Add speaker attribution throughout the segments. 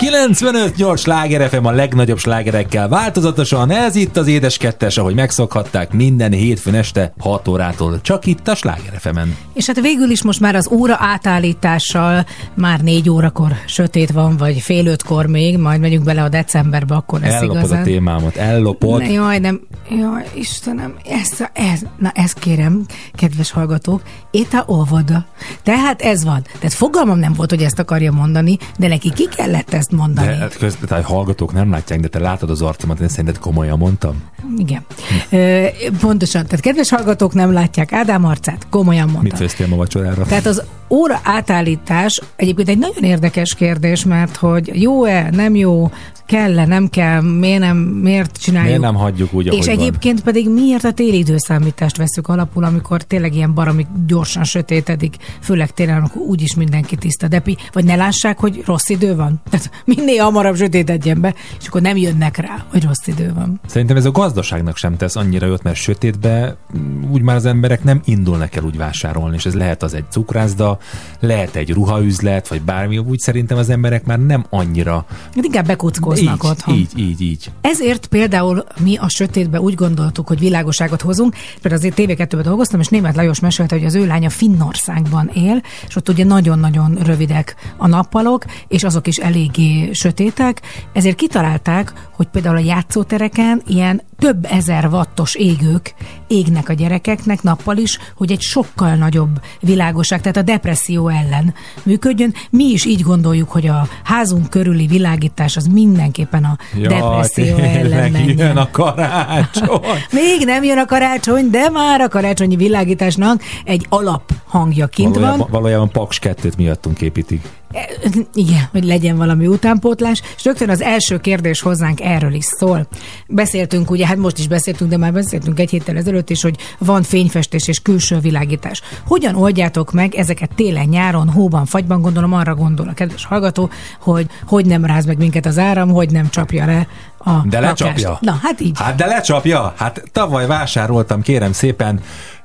Speaker 1: 95-8 sláger FM a legnagyobb slágerekkel változatosan. Ez itt az Édes Kettes, ahogy megszokhatták minden hétfőn este 6 órától. Csak itt a Sláger fm
Speaker 2: És hát végül is most már az óra átállítással már négy órakor sötét van, vagy fél ötkor még, majd megyünk bele a decemberbe, akkor lesz
Speaker 1: Ellopod
Speaker 2: igazán.
Speaker 1: a témámat, ellopod.
Speaker 2: Ne, jaj, nem, jaj, Istenem, ez, ez, na ezt kérem, kedves hallgatók, éta óvoda. Tehát ez van. Tehát fogalmam nem volt, hogy ezt akarja mondani, de neki ki kellett ezt mondani.
Speaker 1: De hát közben tehát a hallgatók nem látják, de te látod az arcomat, én szerinted komolyan mondtam?
Speaker 2: Igen. Ö, pontosan. Tehát kedves hallgatók nem látják Ádám arcát, komolyan mondta.
Speaker 1: Mit főztél ma vacsorára?
Speaker 2: Tehát az óra átállítás egyébként egy nagyon érdekes kérdés, mert hogy jó-e, nem jó, kell-e, nem kell, miért, nem, miért csináljuk.
Speaker 1: Miért nem hagyjuk úgy,
Speaker 2: És
Speaker 1: van?
Speaker 2: egyébként pedig miért a téli időszámítást veszük alapul, amikor tényleg ilyen baromi gyorsan sötétedik, főleg télen, amikor úgyis mindenki tiszta depi, vagy ne lássák, hogy rossz idő van. Tehát minél hamarabb sötétedjen be, és akkor nem jönnek rá, hogy rossz idő van.
Speaker 1: Szerintem ez a gazdaságnak sem tesz annyira jót, mert sötétbe úgy már az emberek nem indulnak el úgy vásárolni, és ez lehet az egy cukrászda, lehet egy ruhaüzlet, vagy bármi, úgy szerintem az emberek már nem annyira
Speaker 2: Hát inkább bekockoznak
Speaker 1: így,
Speaker 2: otthon.
Speaker 1: így, így, így.
Speaker 2: Ezért például mi a sötétbe úgy gondoltuk, hogy világosságot hozunk. Például azért TV2-ben dolgoztam, és német Lajos mesélte, hogy az ő lánya Finnországban él, és ott ugye nagyon-nagyon rövidek a nappalok, és azok is eléggé sötétek. Ezért kitalálták, hogy például a játszótereken ilyen több ezer wattos égők égnek a gyerekeknek nappal is, hogy egy sokkal nagyobb világosság, tehát a depresszió ellen működjön. Mi is így gondoljuk, hogy a házunk körüli világítás az mindenképpen a depresszió ellen
Speaker 1: jön
Speaker 2: menjen.
Speaker 1: a karácsony.
Speaker 2: Még nem jön a karácsony, de már a karácsonyi világításnak egy alaphangja kint
Speaker 1: valójában,
Speaker 2: van.
Speaker 1: valójában Paks 2-t miattunk építik.
Speaker 2: E, Igen, hogy legyen valami utánpótlás, és rögtön az első kérdés hozzánk erről is szól. Beszéltünk, ugye, hát most is beszéltünk, de már beszéltünk egy héttel ezelőtt is, hogy van fényfestés és külső világítás. Hogyan oldjátok meg ezeket télen, nyáron, hóban, fagyban, gondolom arra gondol a kedves hallgató, hogy hogy nem ráz meg minket az áram, hogy nem csapja le a
Speaker 1: De
Speaker 2: lakást.
Speaker 1: lecsapja.
Speaker 2: Na, hát így.
Speaker 1: Hát de lecsapja. Hát tavaly vásároltam, kérem szépen,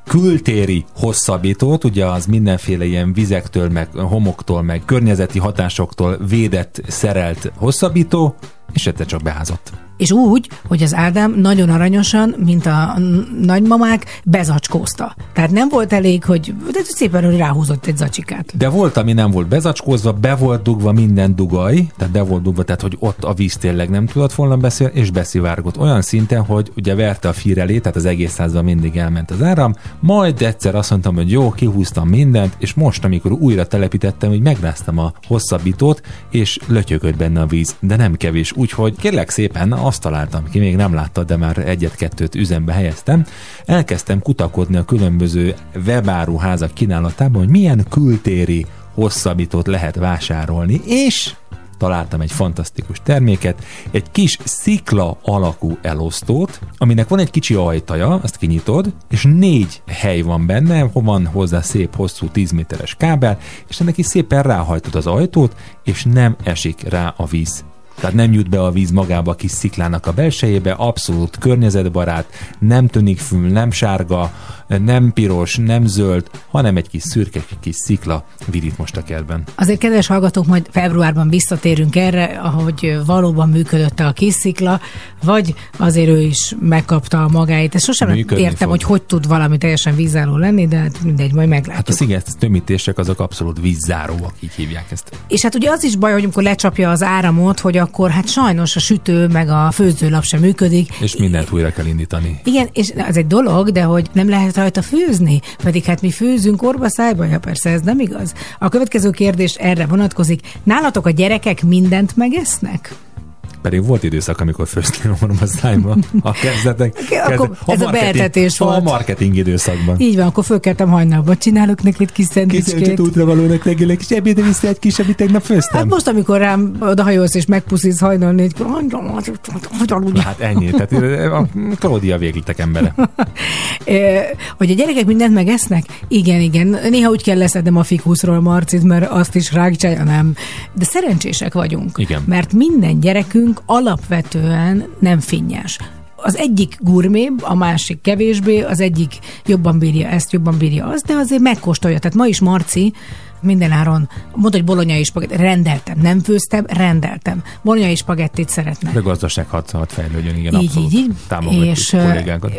Speaker 1: kültéri hosszabbítót, ugye az mindenféle ilyen vizektől, meg homoktól, meg környezeti hatásoktól védett, szerelt hosszabbító, és egyszer csak beházott.
Speaker 2: És úgy, hogy az Ádám nagyon aranyosan, mint a nagymamák, bezacskózta. Tehát nem volt elég, hogy de szépen hogy ráhúzott egy zacsikát.
Speaker 1: De volt, ami nem volt bezacskózva, be volt dugva minden dugaj, tehát be volt dugva, tehát hogy ott a víz tényleg nem tudott volna beszélni, és beszivárgott olyan szinten, hogy ugye verte a fír elé, tehát az egész házban mindig elment az áram, majd egyszer azt mondtam, hogy jó, kihúztam mindent, és most, amikor újra telepítettem, hogy megráztam a hosszabbítót, és lötyögött benne a víz, de nem kevés, úgyhogy kérlek szépen azt találtam ki, még nem láttad, de már egyet-kettőt üzembe helyeztem. Elkezdtem kutakodni a különböző webáruházak kínálatában, hogy milyen kültéri hosszabbítót lehet vásárolni, és találtam egy fantasztikus terméket, egy kis szikla alakú elosztót, aminek van egy kicsi ajtaja, azt kinyitod, és négy hely van benne, van hozzá szép hosszú 10 méteres kábel, és ennek is szépen ráhajtod az ajtót, és nem esik rá a víz. Tehát nem jut be a víz magába a kis sziklának a belsejébe, abszolút környezetbarát, nem tűnik fül, nem sárga, nem piros, nem zöld, hanem egy kis szürke kis szikla virít most a kertben.
Speaker 2: Azért, kedves hallgatók, majd februárban visszatérünk erre, ahogy valóban működött a kis szikla, vagy azért ő is megkapta a magáit. Ezt sosem
Speaker 1: Működni
Speaker 2: értem,
Speaker 1: fog.
Speaker 2: hogy hogy tud valami teljesen vízálló lenni, de hát mindegy, majd meglátjuk.
Speaker 1: Hát a sziget tömítések azok abszolút vízzáróak, így hívják ezt.
Speaker 2: És hát ugye az is baj, hogy amikor lecsapja az áramot, hogy akkor hát sajnos a sütő meg a főzőlap sem működik.
Speaker 1: És mindent újra kell indítani.
Speaker 2: Igen, és ez egy dolog, de hogy nem lehet rajta főzni, pedig hát mi főzünk orba szájba, ja persze ez nem igaz. A következő kérdés erre vonatkozik. Nálatok a gyerekek mindent megesznek?
Speaker 1: Pedig volt időszak, amikor főztél a szájba a kezdetek.
Speaker 2: Oké, akkor ez a
Speaker 1: marketing-
Speaker 2: beeltetés
Speaker 1: A
Speaker 2: volt.
Speaker 1: marketing időszakban.
Speaker 2: Így van, akkor fölkeltem hajnalban, csinálok neki egy kis szendvicskét.
Speaker 1: Kicsit útra valónak reggelek, és ebédre vissza egy kis, amit tegnap főztem.
Speaker 2: Hát most, amikor rám odahajolsz és megpuszísz hajnal négykor,
Speaker 1: hát ennyi. Tehát a Klaudia végletek embere.
Speaker 2: Hogy a gyerekek mindent megesznek? Igen, igen. Néha úgy kell leszednem a fikuszról Marcit, mert azt is rágcsája, nem. De szerencsések vagyunk.
Speaker 1: Igen.
Speaker 2: Mert minden gyerekünk alapvetően nem finnyes. az egyik gurmébb, a másik kevésbé, az egyik jobban bírja ezt, jobban bírja azt, de azért megkóstolja. Tehát ma is Marci mindenáron, mondta, hogy bolonyai spagettit, rendeltem, nem főztem, rendeltem. Bolonyai spagettit szeretne.
Speaker 1: De gazdaság hat fejlődjön, igen,
Speaker 2: így,
Speaker 1: abszolút.
Speaker 2: így, így. És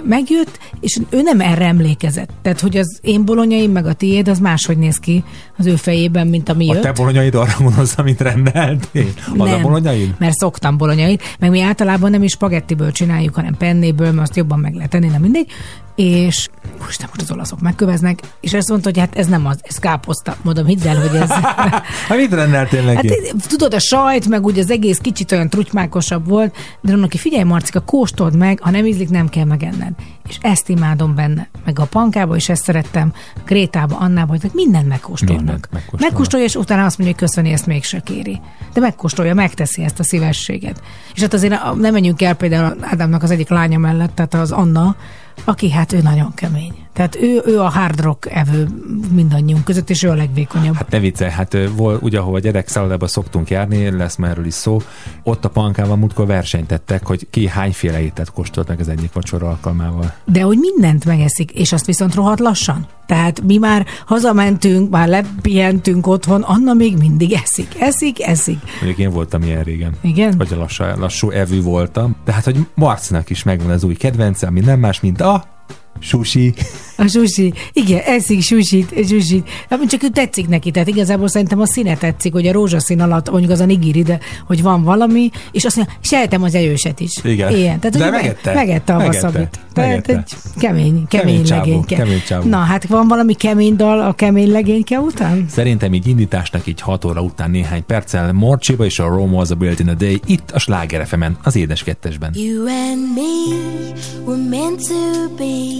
Speaker 2: megjött, és ő nem erre emlékezett. Tehát, hogy az én bolonyaim, meg a tiéd, az máshogy néz ki az ő fejében, mint ami
Speaker 1: a
Speaker 2: jött.
Speaker 1: te bolonyaid arra gondolsz, amit rendeltél? Az
Speaker 2: nem,
Speaker 1: a bolonyaid?
Speaker 2: mert szoktam bolonyait, meg mi általában nem is spagettiből csináljuk, hanem pennéből, mert azt jobban meg lehet tenni, nem mindegy és most most az olaszok megköveznek, és ezt mondta, hogy hát ez nem az, ez káposzta. Mondom, hidd el, hogy ez...
Speaker 1: hát mit rendeltél neki?
Speaker 2: Hát, tudod, a sajt, meg ugye az egész kicsit olyan trutymákosabb volt, de mondom, hogy figyelj Marcika, kóstold meg, ha nem ízlik, nem kell megenned. És ezt imádom benne. Meg a pankába is ezt szerettem, Krétába, Annába, hogy mindent megkóstolnak. Mindent megkóstolnak. Megkóstolja, és utána azt mondja, hogy köszöni, ezt mégse kéri. De megkóstolja, megteszi ezt a szívességet. És hát azért nem menjünk el például Ádámnak az egyik lánya mellett, tehát az Anna, aki hát ő nagyon kemény. Tehát ő, ő a hard rock evő mindannyiunk között, és ő a legvékonyabb.
Speaker 1: Hát ne viccelj, hát volt, ugye, ahova gyerekszállodába szoktunk járni, lesz már erről is szó, ott a pankával múltkor versenyt tettek, hogy ki hányféle ételt kóstolt meg az egyik vacsora alkalmával.
Speaker 2: De hogy mindent megeszik, és azt viszont rohadt lassan. Tehát mi már hazamentünk, már lepihentünk otthon, Anna még mindig eszik, eszik, eszik.
Speaker 1: Mondjuk én voltam ilyen régen.
Speaker 2: Igen?
Speaker 1: Vagy a lassú, lassú evű voltam. De hát, hogy Marcinak is megvan az új kedvence, ami nem más, mint a Sushi.
Speaker 2: A sushi. Igen, eszik sushit. Hát csak ő tetszik neki, tehát igazából szerintem a színe tetszik, hogy a rózsaszín alatt, mondjuk az a nigiri, de hogy van valami, és azt mondja, sejtem az erőset is.
Speaker 1: Igen.
Speaker 2: Ilyen. Tehát,
Speaker 1: de megette.
Speaker 2: Megette a
Speaker 1: megette.
Speaker 2: wasabi Tehát egy kemény, kemény, kemény legényke.
Speaker 1: Kemény csávó.
Speaker 2: Na, hát van valami kemény dal a kemény legényke után?
Speaker 1: Szerintem így indításnak így 6 óra után néhány perccel Morcsiba és a Rome was a built in a day itt a Sláger az édes kettesben.
Speaker 3: You and me were meant to be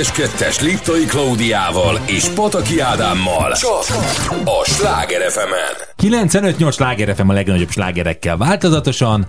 Speaker 3: és
Speaker 4: 2-es Liptai Klaudiával és Pataki Ádámmal. Csak a Sláger fm
Speaker 1: 95-8 Sláger FM a legnagyobb slágerekkel változatosan.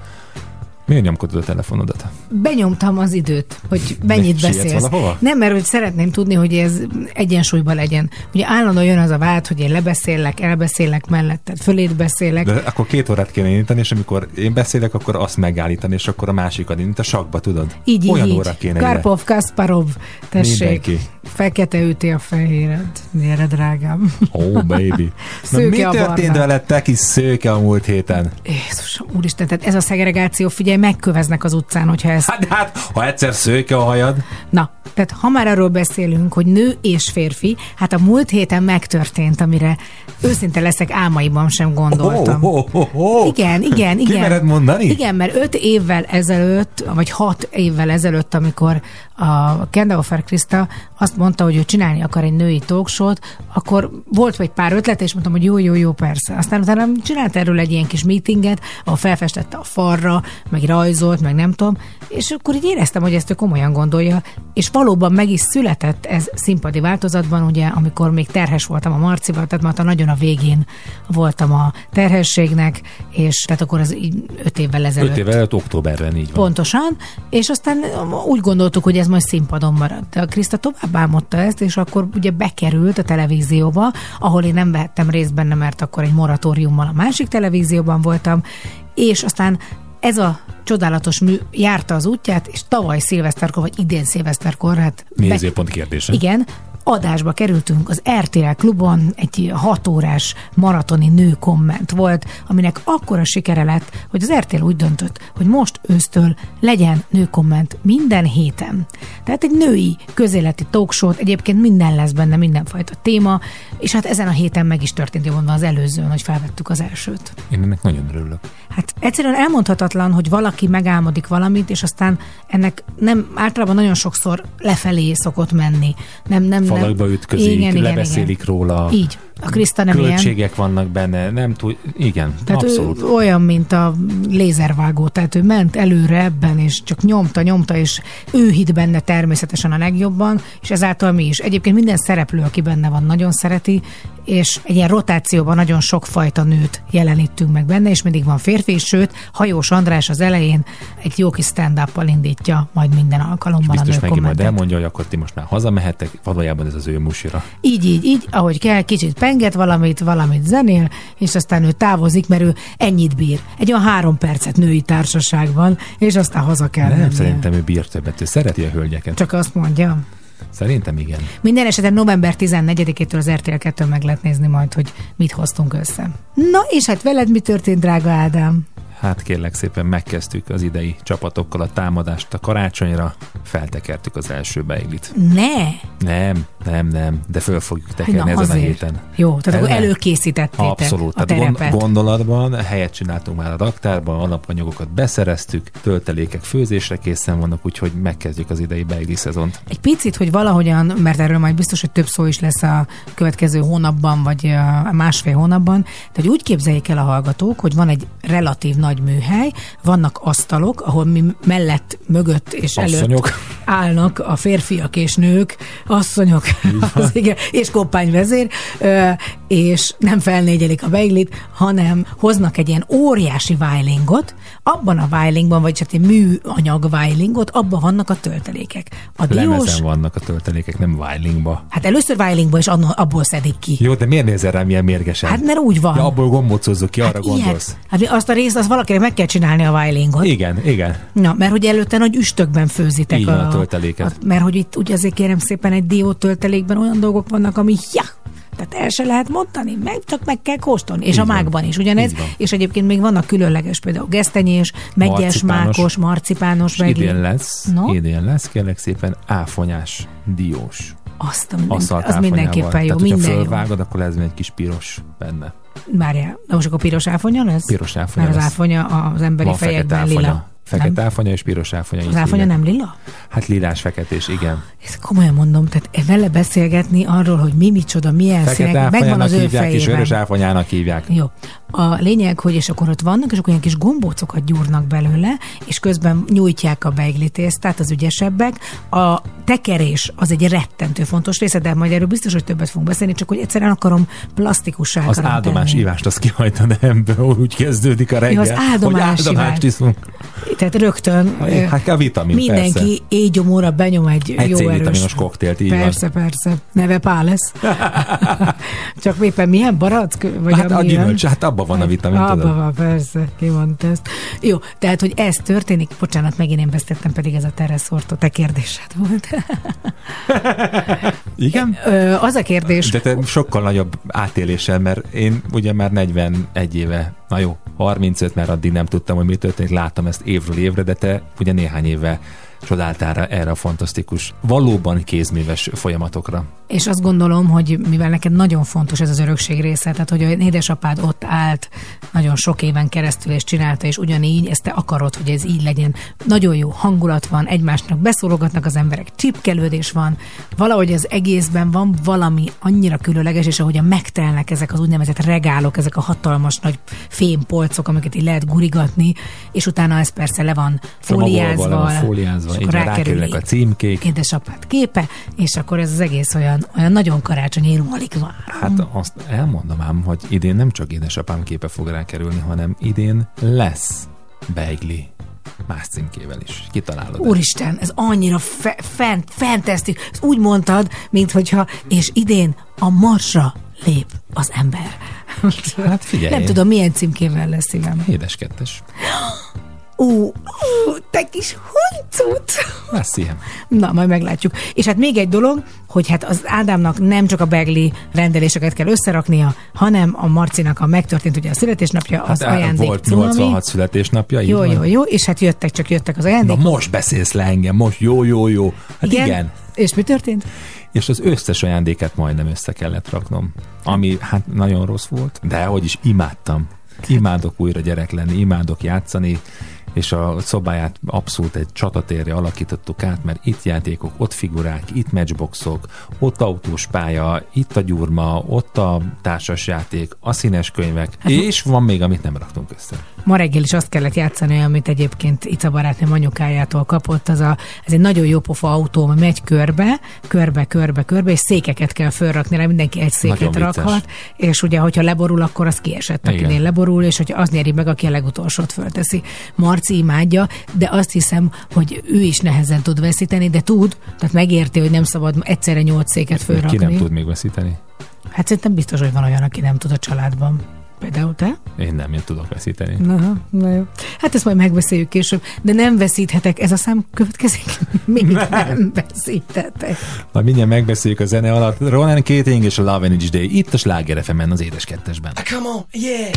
Speaker 1: Miért nyomkodod a telefonodat?
Speaker 2: Benyomtam az időt hogy mennyit beszélsz.
Speaker 1: valahova?
Speaker 2: Nem, mert hogy szeretném tudni, hogy ez egyensúlyban legyen. Ugye állandóan jön az a vád, hogy én lebeszélek, elbeszélek melletted, fölét beszélek.
Speaker 1: De akkor két órát kéne indítani, és amikor én beszélek, akkor azt megállítani, és akkor a másikat, mint a sakba, tudod?
Speaker 2: Így,
Speaker 1: Olyan
Speaker 2: így.
Speaker 1: óra kéne.
Speaker 2: Karpov, Kasparov, tessék.
Speaker 1: Mindenki.
Speaker 2: Fekete üti a fehéred. Gyere, drágám.
Speaker 1: Oh, baby. Na, mi
Speaker 2: a
Speaker 1: történt veled, te kis szőke a múlt héten?
Speaker 2: Jézus, úristen, tehát ez a szegregáció, figyelj, megköveznek az utcán, hogyha ezt...
Speaker 1: Hát, hát, ha egyszer szőke a hajad,
Speaker 2: Na, tehát ha már arról beszélünk, hogy nő és férfi, hát a múlt héten megtörtént, amire őszinte leszek, álmaiban sem gondoltam.
Speaker 1: Oh, oh, oh.
Speaker 2: Igen, igen, igen.
Speaker 1: Kimered mondani?
Speaker 2: Igen, mert öt évvel ezelőtt, vagy hat évvel ezelőtt, amikor a Kendall Krista azt mondta, hogy ő csinálni akar egy női talkshow akkor volt vagy pár ötlet, és mondtam, hogy jó, jó, jó, persze. Aztán utána csinált erről egy ilyen kis meetinget, ahol felfestette a farra, meg rajzolt, meg nem tudom, és akkor így éreztem, hogy ezt ő komolyan gondolja, és valóban meg is született ez színpadi változatban, ugye, amikor még terhes voltam a Marcival, tehát már nagyon a végén voltam a terhességnek, és tehát akkor az így öt évvel ezelőtt.
Speaker 1: Öt évvel előtt októberben így van.
Speaker 2: Pontosan, és aztán úgy gondoltuk, hogy ez majd színpadon marad. De a Kriszta tovább álmodta ezt, és akkor ugye bekerült a televízióba, ahol én nem vehettem részt benne, mert akkor egy moratóriummal a másik televízióban voltam, és aztán ez a csodálatos mű járta az útját, és tavaly szilveszterkor, vagy idén szilveszterkor, hát be-
Speaker 1: Nézőpont kérdése.
Speaker 2: igen, adásba kerültünk az RTL klubon, egy hat órás maratoni nő komment volt, aminek akkora sikere lett, hogy az RTL úgy döntött, hogy most ősztől legyen nő komment minden héten. Tehát egy női közéleti talkshow egyébként minden lesz benne, mindenfajta téma, és hát ezen a héten meg is történt, jól mondva az előzőn, hogy felvettük az elsőt.
Speaker 1: Én ennek nagyon örülök.
Speaker 2: Hát egyszerűen elmondhatatlan, hogy valaki megálmodik valamit, és aztán ennek nem általában nagyon sokszor lefelé szokott menni. Nem, nem,
Speaker 1: Falakba ütközik, lebeszélik róla.
Speaker 2: Így. A Kriszta nem ilyen.
Speaker 1: Költségek vannak benne, nem tud, igen,
Speaker 2: Tehát
Speaker 1: abszolút.
Speaker 2: ő olyan, mint a lézervágó, tehát ő ment előre ebben, és csak nyomta, nyomta, és ő hit benne természetesen a legjobban, és ezáltal mi is. Egyébként minden szereplő, aki benne van, nagyon szereti, és egy ilyen rotációban nagyon sokfajta nőt jelenítünk meg benne, és mindig van férfi, és sőt, Hajós András az elején egy jó kis stand indítja majd minden alkalommal a
Speaker 1: Biztos
Speaker 2: nő
Speaker 1: megint majd elmondja, hogy akkor ti most már hazamehettek, valójában ez az ő musira.
Speaker 2: Így, így, így, ahogy kell, kicsit penget valamit, valamit zenél, és aztán ő távozik, mert ő ennyit bír. Egy olyan három percet női társaságban, és aztán haza kell
Speaker 1: Nem,
Speaker 2: mennie.
Speaker 1: szerintem ő bír többet, ő szereti a hölgyeket.
Speaker 2: Csak azt mondja.
Speaker 1: Szerintem igen.
Speaker 2: Minden esetre november 14-től az RTL 2 meg lehet nézni majd, hogy mit hoztunk össze. Na, és hát veled mi történt, drága Ádám?
Speaker 1: Hát kérlek szépen megkezdtük az idei csapatokkal a támadást a karácsonyra, feltekertük az első beiglit.
Speaker 2: Ne!
Speaker 1: Nem, nem, nem, de föl fogjuk tekerni ezen a héten.
Speaker 2: Jó, tehát akkor előkészítettétek
Speaker 1: Abszolút.
Speaker 2: a
Speaker 1: Tehát
Speaker 2: terepet.
Speaker 1: gondolatban helyet csináltunk már a raktárban, alapanyagokat beszereztük, töltelékek főzésre készen vannak, úgyhogy megkezdjük az idei beigli szezont.
Speaker 2: Egy picit, hogy valahogyan, mert erről majd biztos, hogy több szó is lesz a következő hónapban, vagy a másfél hónapban, hogy úgy képzeljék el a hallgatók, hogy van egy relatív nagy műhely, vannak asztalok, ahol mi mellett, mögött és
Speaker 1: Asszonyok.
Speaker 2: előtt állnak a férfiak és nők, asszonyok, az igen, és koppányvezér, és nem felnégyelik a beiglit, hanem hoznak egy ilyen óriási vájlingot, abban a vájlingban, vagy csak egy műanyag vájlingot, abban vannak a töltelékek. A diós,
Speaker 1: Lemezen vannak a töltelékek, nem Wilingba.
Speaker 2: hát először vájlingba, és abból szedik ki.
Speaker 1: Jó, de miért nézel rám ilyen mérgesen?
Speaker 2: Hát mert úgy van.
Speaker 1: Ja, abból gombócozzuk ki, arra
Speaker 2: hát
Speaker 1: gondolsz.
Speaker 2: Hát azt a részt, azt valakinek meg kell csinálni a vájlingot.
Speaker 1: Igen, igen.
Speaker 2: Na, mert hogy előtte nagy üstökben főzitek
Speaker 1: Így
Speaker 2: a,
Speaker 1: a tölteléket.
Speaker 2: A, mert hogy itt ugye azért kérem szépen egy dió töltelékben olyan dolgok vannak, ami ja, tehát el se lehet mondani, meg csak meg kell kóstolni. És
Speaker 1: Így
Speaker 2: a mákban is ugyanez. És egyébként még vannak különleges, például gesztenyés, megyes,
Speaker 1: Marcipános.
Speaker 2: mákos, marcipános, beigli.
Speaker 1: idén lesz,
Speaker 2: No?
Speaker 1: idén lesz, kérlek szépen, áfonyás, diós.
Speaker 2: Azt a minden, az mindenképpen jó,
Speaker 1: Tehát,
Speaker 2: minden jó.
Speaker 1: fölvágod, akkor lesz egy kis piros benne.
Speaker 2: Várjál, de most akkor piros áfonya lesz?
Speaker 1: Piros áfonya
Speaker 2: Mert az
Speaker 1: lesz.
Speaker 2: áfonya az emberi
Speaker 1: Van
Speaker 2: fejekben lila.
Speaker 1: Fekete áfonya és piros áfonya.
Speaker 2: Az áfonya nem lila?
Speaker 1: Hát lilás feketés, igen.
Speaker 2: Ezt komolyan mondom, tehát vele beszélgetni arról, hogy mi micsoda, milyen
Speaker 1: Fekete
Speaker 2: színek, megvan az ő
Speaker 1: hívják és
Speaker 2: fejében.
Speaker 1: vörös áfonyának hívják.
Speaker 2: Jó. A lényeg, hogy és akkor ott vannak, és akkor ilyen kis gombócokat gyúrnak belőle, és közben nyújtják a beigli tésztát az ügyesebbek. A tekerés az egy rettentő fontos része, de majd erről biztos, hogy többet fogunk beszélni, csak hogy egyszerűen akarom plastikussá
Speaker 1: Az áldomás
Speaker 2: tenni.
Speaker 1: ivást azt kihajtani ebből, úgy kezdődik a reggel.
Speaker 2: az áldomás
Speaker 1: hogy áldomást
Speaker 2: ivás.
Speaker 1: iszunk.
Speaker 2: Tehát rögtön ö,
Speaker 1: Hát a vitamin,
Speaker 2: mindenki
Speaker 1: persze.
Speaker 2: éjgyomóra benyom egy,
Speaker 1: Egy
Speaker 2: jó erős.
Speaker 1: koktélt, így van.
Speaker 2: Persze, persze. Neve pál lesz. Csak éppen milyen barack? Vagy
Speaker 1: Hát a gyümölcs, hát abban van a vitamin,
Speaker 2: Abban
Speaker 1: tudod.
Speaker 2: van, persze, ki mondta ezt. Jó, tehát, hogy ez történik, bocsánat, megint én vesztettem, pedig ez a tereszortó, te kérdésed volt.
Speaker 1: Igen?
Speaker 2: Ö, az a kérdés,
Speaker 1: De te sokkal nagyobb átéléssel, mert én ugye már 41 éve, na jó, 35, mert addig nem tudtam, hogy mi történik, láttam ezt évről évre, de te ugye néhány éve csodáltál rá erre a fantasztikus, valóban kézműves folyamatokra.
Speaker 2: és azt gondolom, hogy mivel neked nagyon fontos ez az örökség része, tehát hogy a édesapád ott állt nagyon sok éven keresztül, és csinálta, és ugyanígy ezt te akarod, hogy ez így legyen. Nagyon jó hangulat van, egymásnak beszólogatnak az emberek, csipkelődés van, valahogy az egészben van valami annyira különleges, és ahogyan megtelnek ezek az úgynevezett regálok, ezek a hatalmas nagy fémpolcok, amiket így lehet gurigatni, és utána ez persze le van fóliázva,
Speaker 1: le van
Speaker 2: és
Speaker 1: így
Speaker 2: akkor
Speaker 1: van,
Speaker 2: rákerül
Speaker 1: rákerülnek a címkék.
Speaker 2: édesapád képe, és akkor ez az egész olyan, olyan nagyon karácsonyi, én alig várom.
Speaker 1: Hát azt elmondom ám, hogy idén nem csak édesapám képe fog rákerülni, hanem idén lesz beigli más címkével is. Kitalálod. ezt.
Speaker 2: Úristen, ez annyira fe- fent, fantasztik. Ezt úgy mondtad, mint hogyha, és idén a marsra lép az ember.
Speaker 1: Hát figyelj.
Speaker 2: Nem tudom, milyen címkével lesz szívem.
Speaker 1: Édes kettes.
Speaker 2: Ú, ú, te kis huncut!
Speaker 1: Lesz ilyen.
Speaker 2: Na, majd meglátjuk. És hát még egy dolog, hogy hát az Ádámnak nem csak a begli rendeléseket kell összeraknia, hanem a Marcinak a megtörtént ugye a születésnapja, az
Speaker 1: Hát
Speaker 2: ajándék
Speaker 1: volt
Speaker 2: cunami.
Speaker 1: 86 születésnapja, így
Speaker 2: Jó,
Speaker 1: van?
Speaker 2: jó, jó, és hát jöttek, csak jöttek az ajándék.
Speaker 1: Na most beszélsz le engem, most jó, jó, jó. Hát igen. igen.
Speaker 2: És mi történt?
Speaker 1: És az összes ajándékát majdnem össze kellett raknom. Ami hát nagyon rossz volt, de hogy is imádtam. Imádok újra gyerek lenni, imádok játszani, és a szobáját abszolút egy csatatérre alakítottuk át, mert itt játékok, ott figurák, itt matchboxok, ott autós pálya, itt a gyurma, ott a társasjáték, a színes könyvek,
Speaker 2: Hát
Speaker 1: és van még, amit nem raktunk össze.
Speaker 2: Ma reggel is azt kellett játszani, amit egyébként Ica barátnőm anyukájától kapott. Az a, ez egy nagyon jó pofa autó, ami megy körbe, körbe, körbe, körbe, és székeket kell fölrakni, rá mindenki egy széket
Speaker 1: Nagyon vicces.
Speaker 2: rakhat, és ugye, hogyha leborul, akkor az kiesett, akinél leborul, és hogy az nyeri meg, aki a legutolsót fölteszi. Marci imádja, de azt hiszem, hogy ő is nehezen tud veszíteni, de tud, tehát megérti, hogy nem szabad egyszerre nyolc széket
Speaker 1: Ki
Speaker 2: fölrakni.
Speaker 1: nem tud még veszíteni.
Speaker 2: Hát szerintem biztos, hogy van olyan, aki nem tud a családban. Például te?
Speaker 1: Én nem, én tudok veszíteni.
Speaker 2: Na, na jó. Hát ezt majd megbeszéljük később, de nem veszíthetek. Ez a szám következik? Még nem, nem veszíthetek.
Speaker 1: Majd mindjárt megbeszéljük a zene alatt. Ronan Keating és a Love and Each Day itt a Sláger fm az édes kettesben.
Speaker 5: Ah, come on, yeah.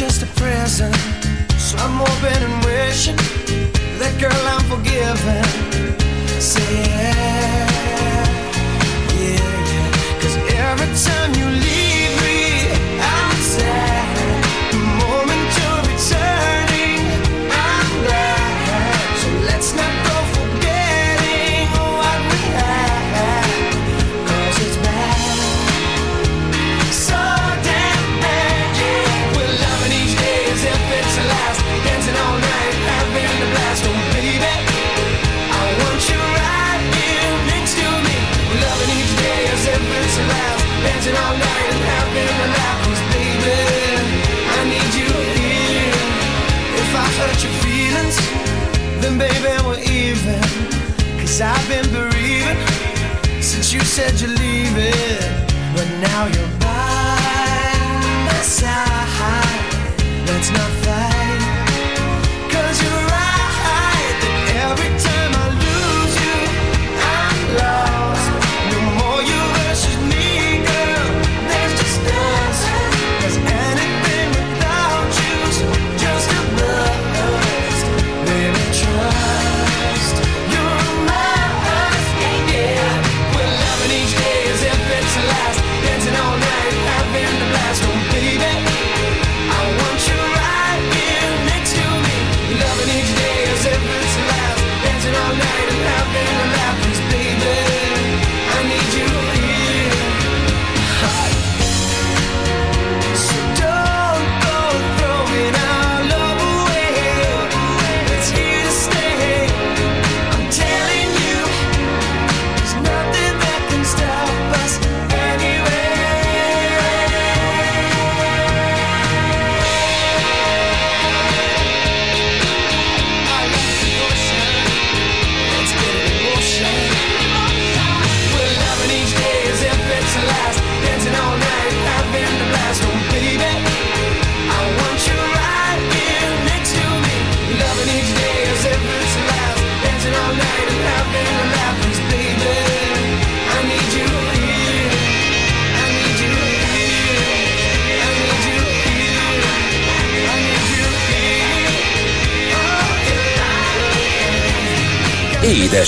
Speaker 5: Just a prison. So I'm hoping and wishing that girl I'm forgiven. Say yeah, yeah, yeah. Cause every time you leave Cause I've been bereaving since you said you're leaving. But now you're by my side. Let's not fight.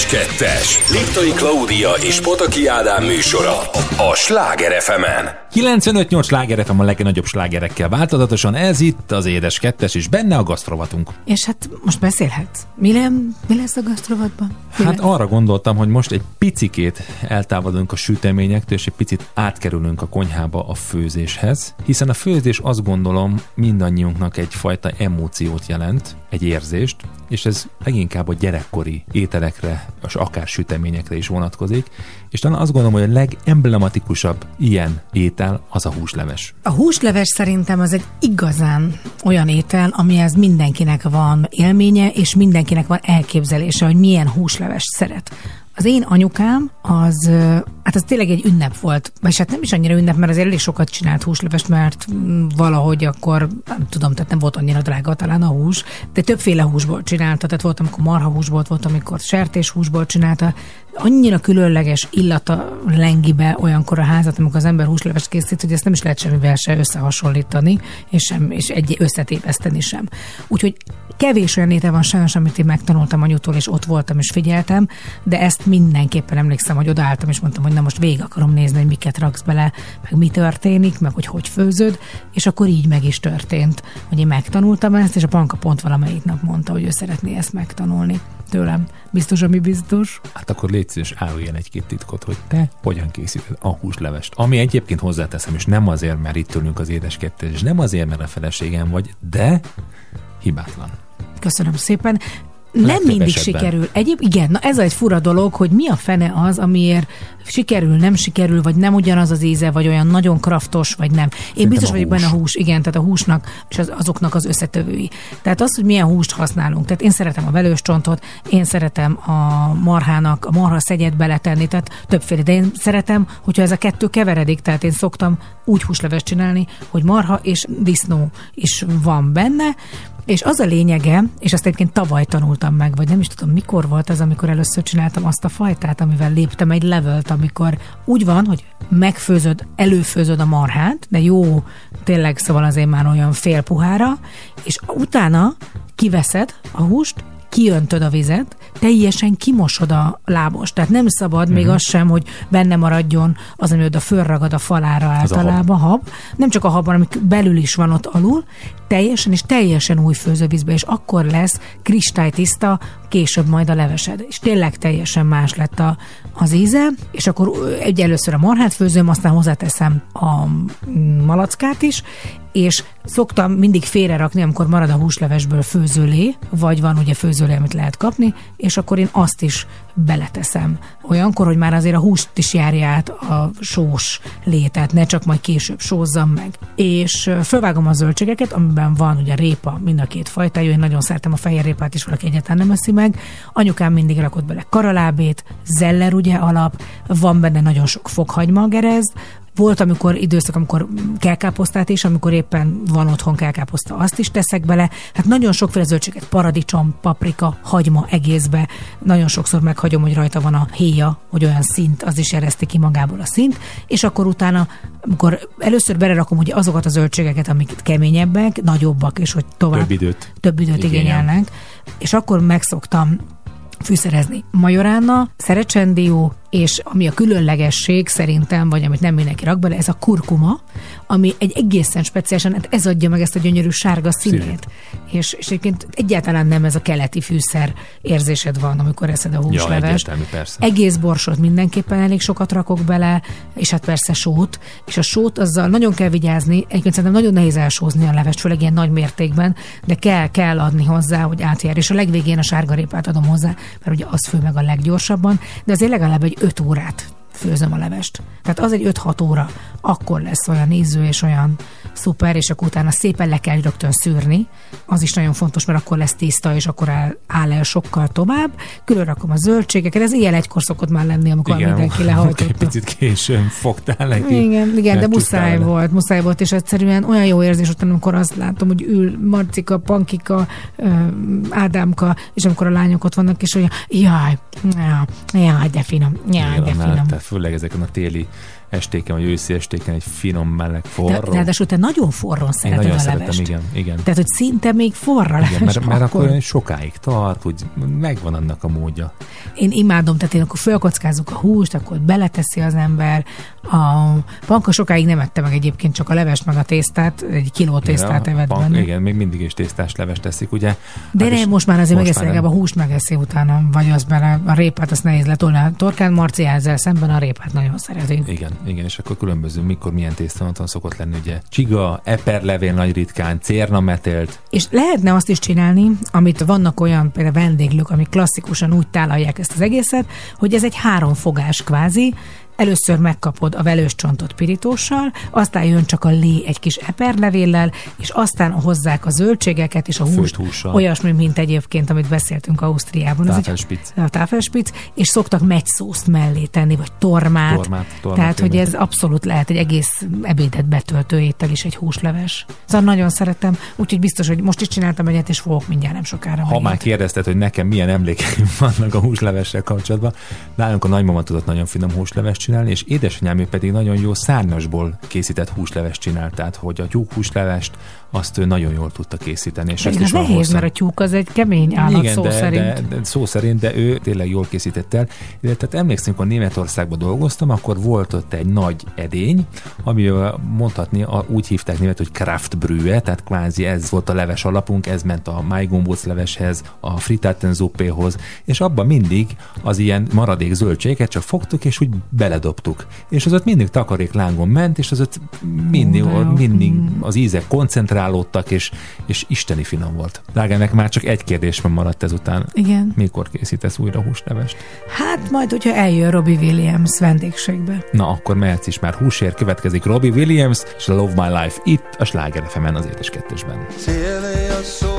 Speaker 4: Kettes. Liptai Klaudia és Pataki Ádám műsora a Sláger fm
Speaker 1: 95-8 sláger FM a legnagyobb slágerekkel változatosan. Ez itt az Édes Kettes, és benne a gasztrovatunk.
Speaker 2: És hát most beszélhetsz. Mi, nem, mi lesz a gasztrovatban? Mi
Speaker 1: Hát
Speaker 2: lesz?
Speaker 1: arra gondoltam, hogy most egy picikét eltávolodunk a süteményektől, és egy picit átkerülünk a konyhába a főzéshez, hiszen a főzés azt gondolom mindannyiunknak egyfajta emóciót jelent, egy érzést, és ez leginkább a gyerekkori ételekre, és akár süteményekre is vonatkozik, és talán azt gondolom, hogy a legemblematikusabb ilyen étel az a húsleves.
Speaker 2: A húsleves szerintem az egy igazán olyan étel, amihez mindenkinek van élménye, és mindenkinek van elképzelése, hogy milyen húsleves szeret. Az én anyukám, az, hát az tényleg egy ünnep volt. Vagy hát nem is annyira ünnep, mert azért elég sokat csinált húslevest, mert mm, valahogy akkor, nem tudom, tehát nem volt annyira drága talán a hús, de többféle húsból csinálta, tehát volt, amikor marhahúsból, volt, amikor sertéshúsból csinálta. Annyira különleges illata lengi be olyankor a házat, amikor az ember húslevest készít, hogy ezt nem is lehet semmivel se összehasonlítani, és, sem, és egy összetépeszteni sem. Úgyhogy kevés olyan étel van sajnos, amit én megtanultam anyutól, és ott voltam, és figyeltem, de ezt mindenképpen emlékszem, hogy odaálltam, és mondtam, hogy na most végig akarom nézni, hogy miket raksz bele, meg mi történik, meg hogy hogy főzöd, és akkor így meg is történt, hogy én megtanultam ezt, és a Panka pont valamelyik nap mondta, hogy ő szeretné ezt megtanulni tőlem. Biztos, ami biztos.
Speaker 1: Hát akkor légy szíves, árulj el egy-két titkot, hogy te hogyan készíted a húslevest. Ami egyébként hozzáteszem, és nem azért, mert itt ülünk az édes kettes, és nem azért, mert a feleségem vagy, de hibátlan.
Speaker 2: Köszönöm szépen. Nem mindig
Speaker 1: esetben.
Speaker 2: sikerül. Egyéb, igen, na ez egy fura dolog, hogy mi a fene az, amiért sikerül, nem sikerül, vagy nem ugyanaz az íze, vagy olyan nagyon kraftos, vagy nem. Én biztos
Speaker 1: a
Speaker 2: vagyok benne a hús, igen, tehát a húsnak és az, azoknak az összetövői. Tehát az, hogy milyen húst használunk. Tehát én szeretem a velős csontot, én szeretem a marhának, a marha szegyet beletenni, tehát többféle. De én szeretem, hogyha ez a kettő keveredik, tehát én szoktam úgy húsleves csinálni, hogy marha és disznó is van benne, és az a lényege, és azt egyébként tavaly tanultam meg, vagy nem is tudom, mikor volt az, amikor először csináltam azt a fajtát, amivel léptem egy levelt, amikor úgy van, hogy megfőzöd, előfőzöd a marhát, de jó, tényleg szóval azért már olyan fél puhára, és utána kiveszed a húst, kiöntöd a vizet, teljesen kimosod a lábos. Tehát nem szabad
Speaker 1: Mhm.
Speaker 2: uh-huh. még az sem, hogy benne maradjon az, ami oda fölragad a falára
Speaker 1: a hab.
Speaker 2: általában, hab. Nem csak a habban, ami belül is van ott alul, teljesen és teljesen új főzővízbe, és akkor lesz kristálytiszta később majd a levesed. És tényleg teljesen más lett a, az íze, és akkor egy először a marhát főzöm, aztán hozzáteszem a mm, malackát is, és szoktam mindig félrerakni, amikor marad a húslevesből főzőlé, vagy van ugye főzőlé, amit lehet kapni, és akkor én azt is beleteszem. Olyankor, hogy már azért a húst is járja át a sós lé, tehát ne csak majd később sózzam meg. És fölvágom a zöldségeket, amiben van ugye répa, mind a két fajtájú, én nagyon szeretem a fehér répát is, valaki egyáltalán nem eszi meg. Anyukám mindig rakott bele karalábét, zeller ugye alap, van benne nagyon sok fokhagyma gerez, volt, amikor időszak, amikor kelkáposztát is, amikor éppen van otthon kelkáposzta, azt is teszek bele. Hát nagyon sokféle zöldséget, paradicsom, paprika, hagyma egészbe. Nagyon sokszor meghagyom, hogy rajta van a héja, hogy olyan szint, az is ereszti ki magából a szint. És akkor utána, amikor először belerakom ugye azokat a zöldségeket, amik keményebbek, nagyobbak, és hogy tovább
Speaker 1: Több időt.
Speaker 2: több időt
Speaker 1: Igényel.
Speaker 2: igényelnek, és akkor megszoktam fűszerezni. Majorána, szerecsendió, és ami a különlegesség szerintem, vagy amit nem mindenki rak bele, ez a kurkuma, ami egy egészen speciálisan, hát ez adja meg ezt a gyönyörű sárga színét.
Speaker 1: Színét.
Speaker 2: És, és egyébként egyáltalán nem ez a keleti fűszer érzésed van, amikor eszed a
Speaker 1: Ja,
Speaker 2: húslevest.
Speaker 1: egyértelmű, persze.
Speaker 2: Egész borsot mindenképpen elég sokat rakok bele, és hát persze sót, és a sót azzal nagyon kell vigyázni, egyébként szerintem nagyon nehéz elsózni a levest, főleg ilyen nagy mértékben, de kell, kell adni hozzá, hogy átjár, és a legvégén a sárgarépát adom hozzá, mert ugye az fő meg a leggyorsabban, de azért legalább egy 5 órát főzöm a levest. Tehát az egy 5-6 óra, akkor lesz olyan ízű és olyan szuper, és akkor utána szépen le kell rögtön szűrni. Az is nagyon fontos, mert akkor lesz tiszta, és akkor áll, áll el sokkal tovább. Külön rakom a zöldségeket, ez ilyen egykor szokott már lenni, amikor
Speaker 1: Igen,
Speaker 2: mindenki
Speaker 1: egy
Speaker 2: lehajtotta.
Speaker 1: picit későn fogtál neki.
Speaker 2: Igen, igen, de muszáj
Speaker 1: vele.
Speaker 2: volt, muszáj volt, és egyszerűen olyan jó érzés utána, amikor azt látom, hogy ül Marcika, Pankika, Ádámka, és amikor a lányok ott vannak, és olyan, jaj, jaj, de finom, jaj, de finom.
Speaker 1: Főleg ezeken a téli estéken, vagy őszi estéken egy finom, meleg
Speaker 2: De,
Speaker 1: forró.
Speaker 2: ráadásul te nagyon forron
Speaker 1: Én
Speaker 2: szereted
Speaker 1: nagyon
Speaker 2: a
Speaker 1: szeretem,
Speaker 2: levest.
Speaker 1: igen, igen.
Speaker 2: Tehát, hogy szinte még forra
Speaker 1: Igen,
Speaker 2: leves
Speaker 1: mert, mert akkor olyan sokáig tart, úgy megvan annak a módja.
Speaker 2: Én imádom, tehát én akkor fölkockázzuk a húst, akkor beleteszi az ember. A panka sokáig nem ette meg egyébként csak a levest, meg a tésztát, egy kiló tésztát
Speaker 1: Ja,
Speaker 2: evett
Speaker 1: pank-
Speaker 2: benne.
Speaker 1: Igen, még mindig is tésztás levest teszik, ugye?
Speaker 2: De
Speaker 1: Hát
Speaker 2: nem, most már azért megeszi, legalább a húst megeszi utána, vagy az bele, a répát, azt nehéz letolni. A torkán Marci ezzel szemben a répát nagyon szereti.
Speaker 1: Igen, igen, és akkor különböző, mikor milyen tészta szokott lenni, ugye. Csiga, eperlevél nagy ritkán, cérna metélt,
Speaker 2: És lehetne azt is csinálni, amit vannak olyan például vendéglők, amik klasszikusan úgy tálalják ezt az egészet, hogy ez egy háromfogás kvázi, Először megkapod a velős csontot pirítóssal, aztán jön csak a lé egy kis eperlevéllel, és aztán hozzák a zöldségeket és a húst.
Speaker 1: Főtt hússal.
Speaker 2: Olyasmi, mint egyébként, amit beszéltünk Ausztriában.
Speaker 1: Táfelspitz.
Speaker 2: A táfelspitz, és szoktak megyszószt mellé tenni, vagy tormát.
Speaker 1: Tormát, tormát,
Speaker 2: Tehát, hogy ez abszolút lehet egy egész ebédet betöltő étel is, egy húsleves. Szóval nagyon szeretem, úgyhogy biztos, hogy most is csináltam egyet, és fogok mindjárt nem sokára.
Speaker 1: Ha
Speaker 2: megint.
Speaker 1: már kérdezted, hogy nekem milyen emlékeim vannak a húslevessel kapcsolatban, nálunk a nagymama tudott nagyon finom húslevest csinálni, és édesanyám ő pedig nagyon jó szárnyasból készített húslevest csinált, tehát hogy a tyúkhúslevest azt ő nagyon jól tudta készíteni. És
Speaker 2: Pedig
Speaker 1: ezt
Speaker 2: ez
Speaker 1: is
Speaker 2: nehéz,
Speaker 1: hosszan-
Speaker 2: mert a tyúk az egy kemény állat
Speaker 1: Igen,
Speaker 2: szó
Speaker 1: de,
Speaker 2: szerint.
Speaker 1: De, de, szó szerint, de ő tényleg jól készített el. Illetve tehát emlékszem, amikor Németországban dolgoztam, akkor volt ott egy nagy edény, ami mondhatni, a, úgy hívták német, hogy Kraftbrühe, tehát kvázi ez volt a leves alapunk, ez ment a májgombóc leveshez, a frittaten zuppéhoz, és abban mindig az ilyen maradék zöldséget csak fogtuk, és úgy beledobtuk. És az ott mindig takarék lángon ment, és az ott mindig,
Speaker 2: de
Speaker 1: mindig az ízek koncentrálódtak, és, és isteni finom volt. Drágának már csak egy kérdésben maradt ezután.
Speaker 2: Igen.
Speaker 1: Mikor készítesz újra húslevest?
Speaker 2: Hát majd, hogyha eljön Robbie Williams vendégségbe.
Speaker 1: Na, akkor mehetsz is már húsért, következik Robbie Williams és a Love My Life itt a Sláger fm az édes kettősben.
Speaker 6: Your soul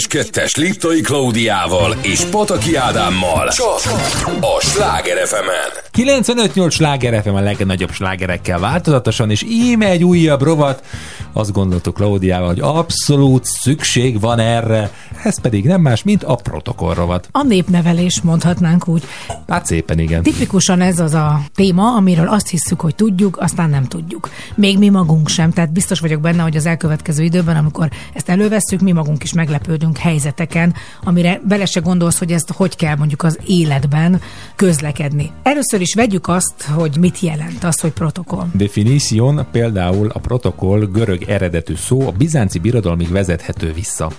Speaker 4: Édes Kettes Liptai Klaudiával és Pataki Ádámmal. Csak a Sláger fm
Speaker 1: 95-8 sláger FM a legnagyobb slágerekkel változatosan, és íme egy újabb rovat. Azt gondoltuk Klaudiával, hogy abszolút szükség van erre. Ez pedig nem más, mint a protokoll rovat.
Speaker 2: A népnevelés mondhatnánk úgy.
Speaker 1: Hát szépen igen.
Speaker 2: Tipikusan ez az a téma, amiről azt hisszük, hogy tudjuk, aztán nem tudjuk. Még mi magunk sem, tehát biztos vagyok benne, hogy az elkövetkező időben, amikor ezt elővesszük, mi magunk is meglepődünk helyzeteken, amire bele se gondolsz, hogy ezt hogy kell mondjuk az életben közlekedni. Először is vegyük azt, hogy mit jelent az, hogy protokoll.
Speaker 1: Definition például a protokoll görög eredetű szó a bizánci birodalomig vezethető vissza.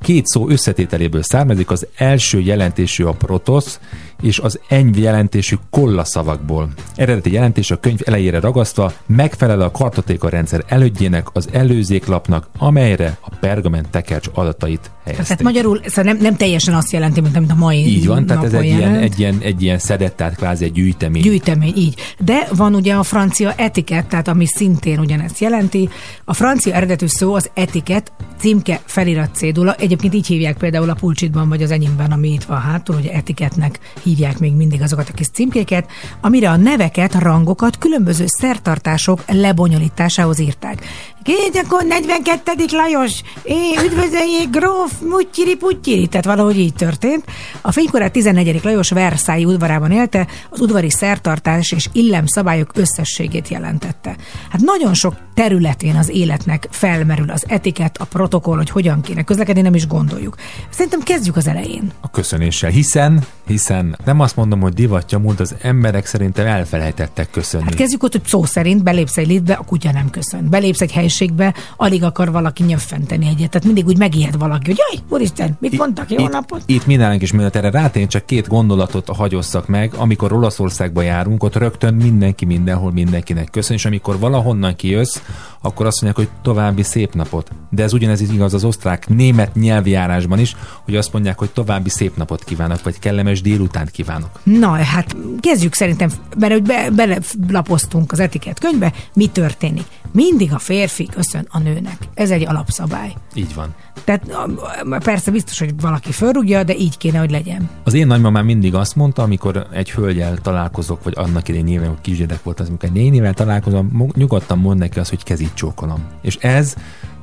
Speaker 1: Két szó összetételéből származik, az első jelentésű a protosz, és az enyv jelentésű kolla szavakból. Eredeti jelentés a könyv elejére ragasztva megfelel a kartotéka rendszer elődjének az előzéklapnak, amelyre a pergament tekercs adatait helyezték.
Speaker 2: Tehát magyarul szóval nem, nem teljesen azt jelenti, mint amit a mai
Speaker 1: Így van, tehát ez egy ilyen, egy, ilyen, egy ilyen szedett, tehát kvázi egy gyűjtemény.
Speaker 2: Gyűjtemény, így. De van ugye a francia etikett, tehát ami szintén ugyanezt jelenti. A francia eredetű szó az etikett, címke, felirat, cédula. Egyébként így hívják például a pulcsitban, vagy az enyémben, ami itt van hátul, hogy etiketnek hívják még mindig azokat a kis címkéket, amire a neveket, rangokat különböző szertartások lebonyolításához írták. Két, akkor 42. Lajos, é, üdvözöljék, gróf, mutyiri, putyiri, tehát valahogy így történt. A fénykorát 14. Lajos Versailles udvarában élte, az udvari szertartás és illemszabályok összességét jelentette. Hát nagyon sok területén az életnek felmerül az etikett, a protokoll, hogy hogyan kéne közlekedni, nem is gondoljuk. Szerintem kezdjük az elején.
Speaker 1: a köszönéssel, hiszen, hiszen nem azt mondom, hogy divatja múlt, az emberek szerintem elfelejtettek köszönni.
Speaker 2: Hát kezdjük ott, hogy szó szerint belépsz egy liftbe, a kutya nem köszön. Belépsz egy helységbe, alig akar valaki nyöffenteni egyet. Tehát mindig úgy megijed valaki, hogy jaj, úristen, mit mondtak, jó
Speaker 1: itt,
Speaker 2: napot?
Speaker 1: Itt mindenki is mielőtt erre rátén, csak két gondolatot hagyosszak meg. Amikor Olaszországba járunk, ott rögtön mindenki mindenhol mindenkinek köszön, és amikor valahonnan kijössz, akkor azt mondják, hogy további szép napot. De ez ugyanez igaz az osztrák német nyelvjárásban is, hogy azt mondják, hogy további szép napot kívánok, vagy kellemes délutánt kívánok.
Speaker 2: Na, hát kezdjük szerintem, mert hogy be, belelapoztunk az etikett könyvbe, mi történik. Mindig a férfi köszön a nőnek. Ez egy alapszabály.
Speaker 1: Így van.
Speaker 2: Tehát persze biztos, hogy valaki fölrúgja, de így kéne, hogy legyen.
Speaker 1: Az én nagymamám mindig azt mondta, amikor egy hölgyel találkozok, vagy annak idején nyilván, hogy kisgyerek volt, az, amikor egy nénivel találkozom, nyugodtan mond neki azt, hogy kezit csókolom. És ez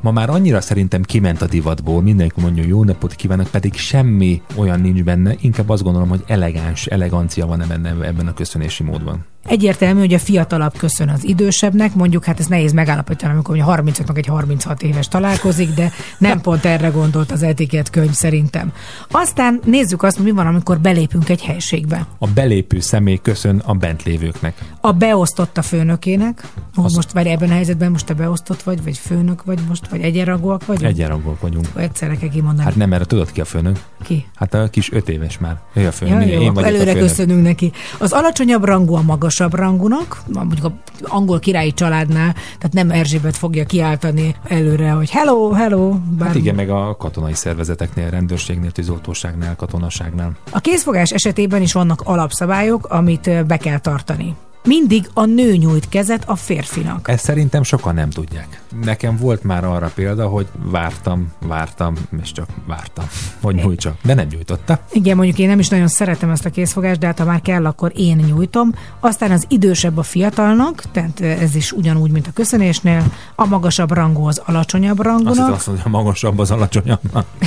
Speaker 1: ma már annyira szerintem kiment a divatból, mindenki mondja, jó napot kívánok, pedig semmi olyan nincs benne, inkább azt gondolom, hogy elegáns, elegancia van ebben, ebben a köszönési módban.
Speaker 2: Egyértelmű, hogy a fiatalabb köszön az idősebbnek, mondjuk hát ez nehéz megállapítani, amikor ugye 35 meg egy 36 éves találkozik, de nem pont erre gondolt az etikett könyv szerintem. Aztán nézzük azt, mi van, amikor belépünk egy helységbe.
Speaker 1: A belépő személy köszön a bent lévőknek.
Speaker 2: A beosztott a főnökének, Ó,
Speaker 1: Az-
Speaker 2: most vagy ebben a helyzetben most te beosztott vagy, vagy főnök vagy most, vagy egyenrangúak vagyunk?
Speaker 1: Egyenrangúak vagyunk.
Speaker 2: Vagy Egyszerre kell kimondani.
Speaker 1: Hát nem, erre tudod ki a főnök?
Speaker 2: ki?
Speaker 1: Hát a kis öt éves már. Ő a főnök.
Speaker 2: Ja, jó,
Speaker 1: én vagyok a
Speaker 2: előre
Speaker 1: főnök.
Speaker 2: köszönünk neki. Az alacsonyabb rangú a magasabb rangúnak, mondjuk a angol királyi családnál, tehát nem Erzsébet fogja kiáltani előre, hogy hello, hello. Bár
Speaker 1: Hát igen, meg a katonai szervezeteknél, rendőrségnél, tűzoltóságnál, katonaságnál.
Speaker 2: A kézfogás esetében is vannak alapszabályok, amit be kell tartani. Mindig a nő nyújt kezet a férfinak.
Speaker 1: Ezt szerintem sokan nem tudják. Nekem volt már arra példa, hogy vártam, vártam, és csak vártam, hogy nyújtsa. De nem nyújtotta.
Speaker 2: Igen, mondjuk én nem is nagyon szeretem ezt a kézfogást, de hát ha már kell, akkor én nyújtom. Aztán az idősebb a fiatalnak, tehát ez is ugyanúgy, mint a köszönésnél. A magasabb rangú az alacsonyabb
Speaker 1: Azt
Speaker 2: rangúnak.
Speaker 1: hiszem, azt mondja, magasabb az alacsonyabbnak.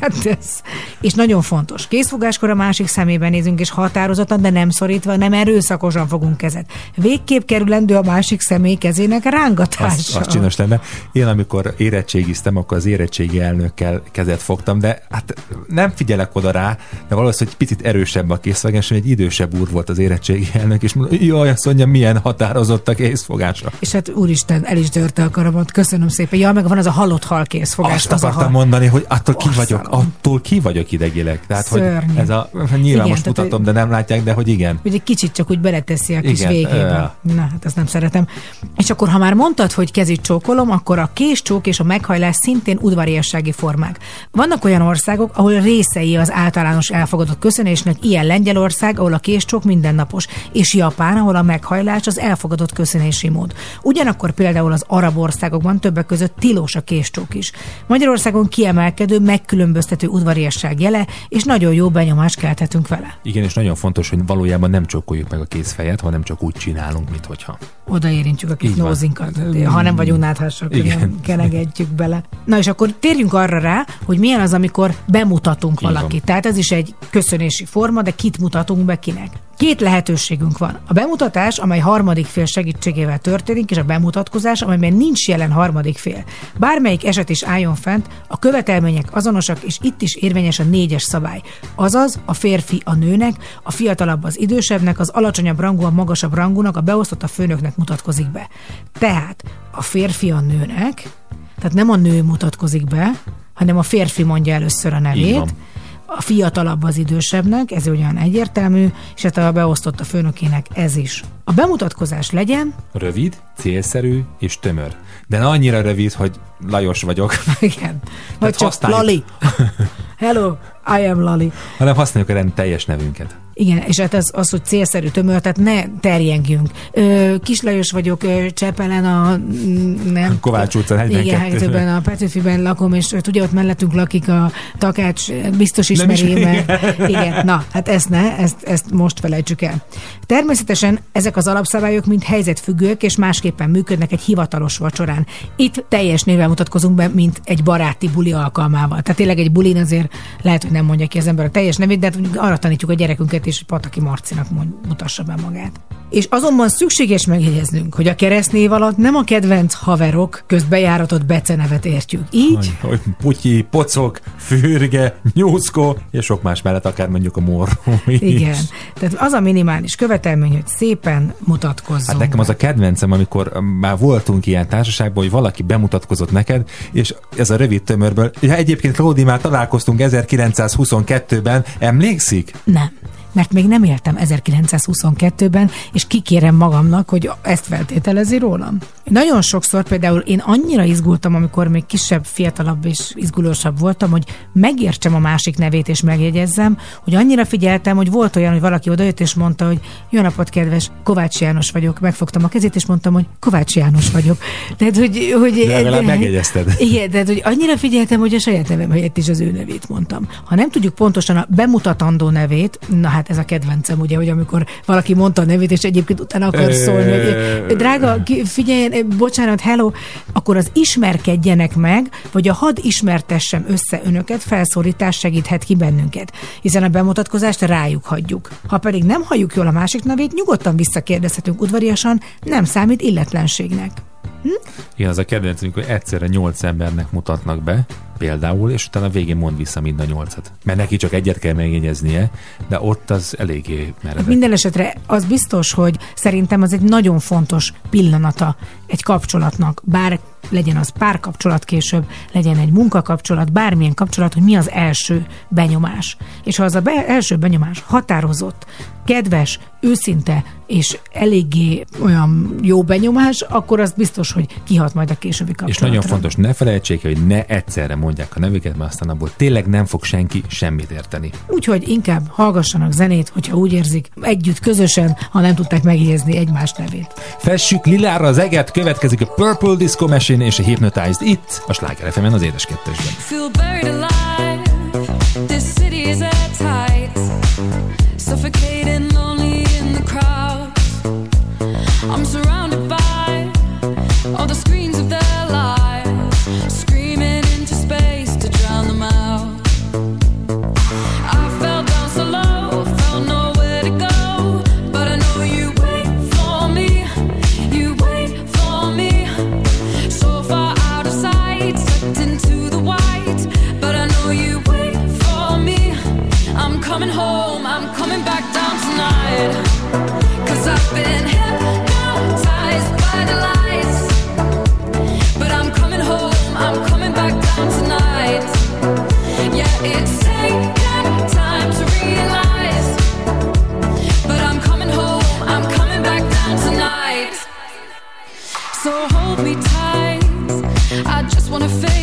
Speaker 2: Hát ez. És nagyon fontos. Készfogáskor a másik szemébe nézünk, és határozottan, de nem szorítva, nem erőszakosan fogunk kezet. Végképp kerülendő a másik személy kezének rángatása.
Speaker 1: Az, az csinos lenne. Én amikor érettségiztem, akkor az érettségi elnökkel kezet fogtam, de hát nem figyelek oda rá, de valószínűleg egy picit erősebb a készfogás, egy idősebb úr volt az érettségi elnök, és mondta, jaj, azt mondja, milyen határozott a készfogása.
Speaker 2: És hát úristen, el is törte a karamat. Köszönöm szépen. Ja, meg van az a halott hal készfogás.
Speaker 1: Azt
Speaker 2: az a
Speaker 1: akartam
Speaker 2: hal.
Speaker 1: mondani, hogy attól ki vagyok, attól ki vagyok idegileg. Tehát,
Speaker 2: Szörnyű.
Speaker 1: hogy ez a, nyilván
Speaker 2: Igen,
Speaker 1: most
Speaker 2: tehát,
Speaker 1: mutatom, de nem látják, de hogy igen.
Speaker 2: Hogy egy kicsit csak úgy beleteszi a kis
Speaker 1: Igen.
Speaker 2: Végében. Na, hát ezt nem szeretem. És akkor, ha már mondtad, hogy kezit csókolom, akkor a késcsók és a meghajlás szintén udvariassági formák. Vannak olyan országok, ahol részei az általános elfogadott köszönésnek, ilyen Lengyelország, ahol a késcsók mindennapos, és Japán, ahol a meghajlás az elfogadott köszönési mód. Ugyanakkor például az arab országokban többek között tilos a késcsók is. Magyarországon kiemelkedő, megkülönböztető udvariasság jele, és nagyon jó benyomást kelthetünk vele.
Speaker 1: Igen, és nagyon fontos, hogy valójában nem csókoljuk meg a kézfejet, hanem csak úgy csinálunk, mintha.
Speaker 2: Oda érintjük a kis nózinkat. Ha nem vagyunk nem kenegetjük bele. Na és akkor térjünk arra rá, hogy milyen az, amikor bemutatunk valakit. Tehát ez is egy köszönési forma, de kit mutatunk be kinek. Két lehetőségünk van. A bemutatás, amely harmadik fél segítségével történik, és a bemutatkozás, amelyben nincs jelen harmadik fél. Bármelyik eset is álljon fent, a követelmények azonosak, és itt is érvényes a négyes szabály. Azaz, a férfi a nőnek, a fiatalabb az idősebbnek, az alacsonyabb rangú a magasabb rangúnak, a beosztott a főnöknek mutatkozik be. Tehát a férfi a nőnek, tehát nem a nő mutatkozik be, hanem a férfi mondja először a
Speaker 1: Így
Speaker 2: nevét,
Speaker 1: van.
Speaker 2: A fiatalabb az idősebbnek, ez ugyan egyértelmű, és hát a beosztott a főnökének ez is. A bemutatkozás legyen,
Speaker 1: Rövid, célszerű és tömör. De annyira rövid, hogy Lajos vagyok,
Speaker 2: igen, vagy csak
Speaker 1: használjuk.
Speaker 2: Lali. Hello, I am Lali.
Speaker 1: hanem használjuk a rend teljes nevünket.
Speaker 2: Igen, és hát ez az, hogy célszerű tömör, tehát ne terjengjünk. Kislajos vagyok, Csepelen a... mm, Nem,
Speaker 1: Kovács utca 42.
Speaker 2: Igen, helyzetben a Petőfiben lakom, és tudja, ott mellettünk lakik a takács, biztos
Speaker 1: Nem is-
Speaker 2: ismeri, mert igen, na, hát ezt ne, ezt, ezt most felejtsük el. Természetesen ezek az alapszabályok mind helyzetfüggők, és másképpen működnek egy hivatalos vacsorán. Itt teljes névvel mutatkozunk be, mint egy baráti buli alkalmával. Tehát tényleg egy bulin azért lehet, hogy nem mondja ki az ember a teljes nevét, de hát arra tanítjuk a gyerekünket is, hogy Pataki Marcinak mond, mutassa be magát. És azonban szükséges megjegyeznünk, hogy a keresztnév alatt nem a kedvenc haverok közt bejáratott becenevet értjük. Így
Speaker 1: Hogy Putyi, Pocok, Fürge, Nyúszko, és sok más mellett akár mondjuk a morró is.
Speaker 2: Igen. Tehát az a minimális követelmény, hogy szépen mutatkozzunk.
Speaker 1: Hát nekem az a kedvencem, amikor már voltunk ilyen társaságban, hogy valaki bemutatkozott neked, és ez a rövid tömörből, ja, egyébként Ródi már találkoztunk 1922-ben, emlékszik?
Speaker 2: Nem. Mert még nem éltem 1922-ben, és kikérem magamnak, hogy ezt feltételezi rólam. Nagyon sokszor például én annyira izgultam, amikor még kisebb, fiatalabb és izgulósabb voltam, hogy megértsem a másik nevét és megjegyezzem, hogy annyira figyeltem, hogy volt olyan, hogy valaki odajött és mondta, hogy jó napot, kedves, Kovács János vagyok. Megfogtam a kezét, és mondtam, hogy Kovács János vagyok. Tehát, hogy, hogy
Speaker 1: De legalább megjegyezted.
Speaker 2: igen, tehát hogy annyira figyeltem, hogy a saját nevem helyett is az ő nevét mondtam. Ha nem tudjuk pontosan a bemutatandó nevét, na hát ez a kedvencem, ugye, hogy amikor valaki mondta a nevét, és egyébként utána akar szólni, hogy drága, figyelj, bocsánat, hello, akkor az ismerkedjenek meg, vagy a had ismertessem össze önöket, felszólítás segíthet ki bennünket, hiszen a bemutatkozást rájuk hagyjuk. Ha pedig nem halljuk jól a másik nevét, nyugodtan visszakérdezhetünk udvariasan, nem számít illetlenségnek.
Speaker 1: Igen, az a kedvenc, amikor egyszerre nyolc embernek mutatnak be, például, és utána végén mond vissza mind a nyolcat. Mert neki csak egyet kell megjegyeznie, de ott az eléggé meredek.
Speaker 2: Minden esetre az biztos, hogy szerintem az egy nagyon fontos pillanata egy kapcsolatnak, bár legyen az párkapcsolat később, legyen egy munkakapcsolat, bármilyen kapcsolat, hogy mi az első benyomás. És ha az a be- első benyomás határozott, kedves, őszinte és eléggé olyan jó benyomás, akkor az biztos, hogy kihat majd a későbbi
Speaker 1: És
Speaker 2: kapcsolatra.
Speaker 1: nagyon fontos, ne felejtsék, hogy ne egyszerre mondják a nevüket, mert aztán abból tényleg nem fog senki semmit érteni.
Speaker 2: Úgyhogy inkább hallgassanak zenét, hogyha úgy érzik, együtt, közösen, ha nem tudták megjegyezni egymás nevét.
Speaker 1: Fessük lilára az eget, következik a Purple Disco Machine és a Hypnotized itt, a Sláger fm az édes kettesben.
Speaker 7: Feel buried alive. This city is at tight. Suffocating, lonely in the crowd. I'm surrounded
Speaker 4: wanna fade.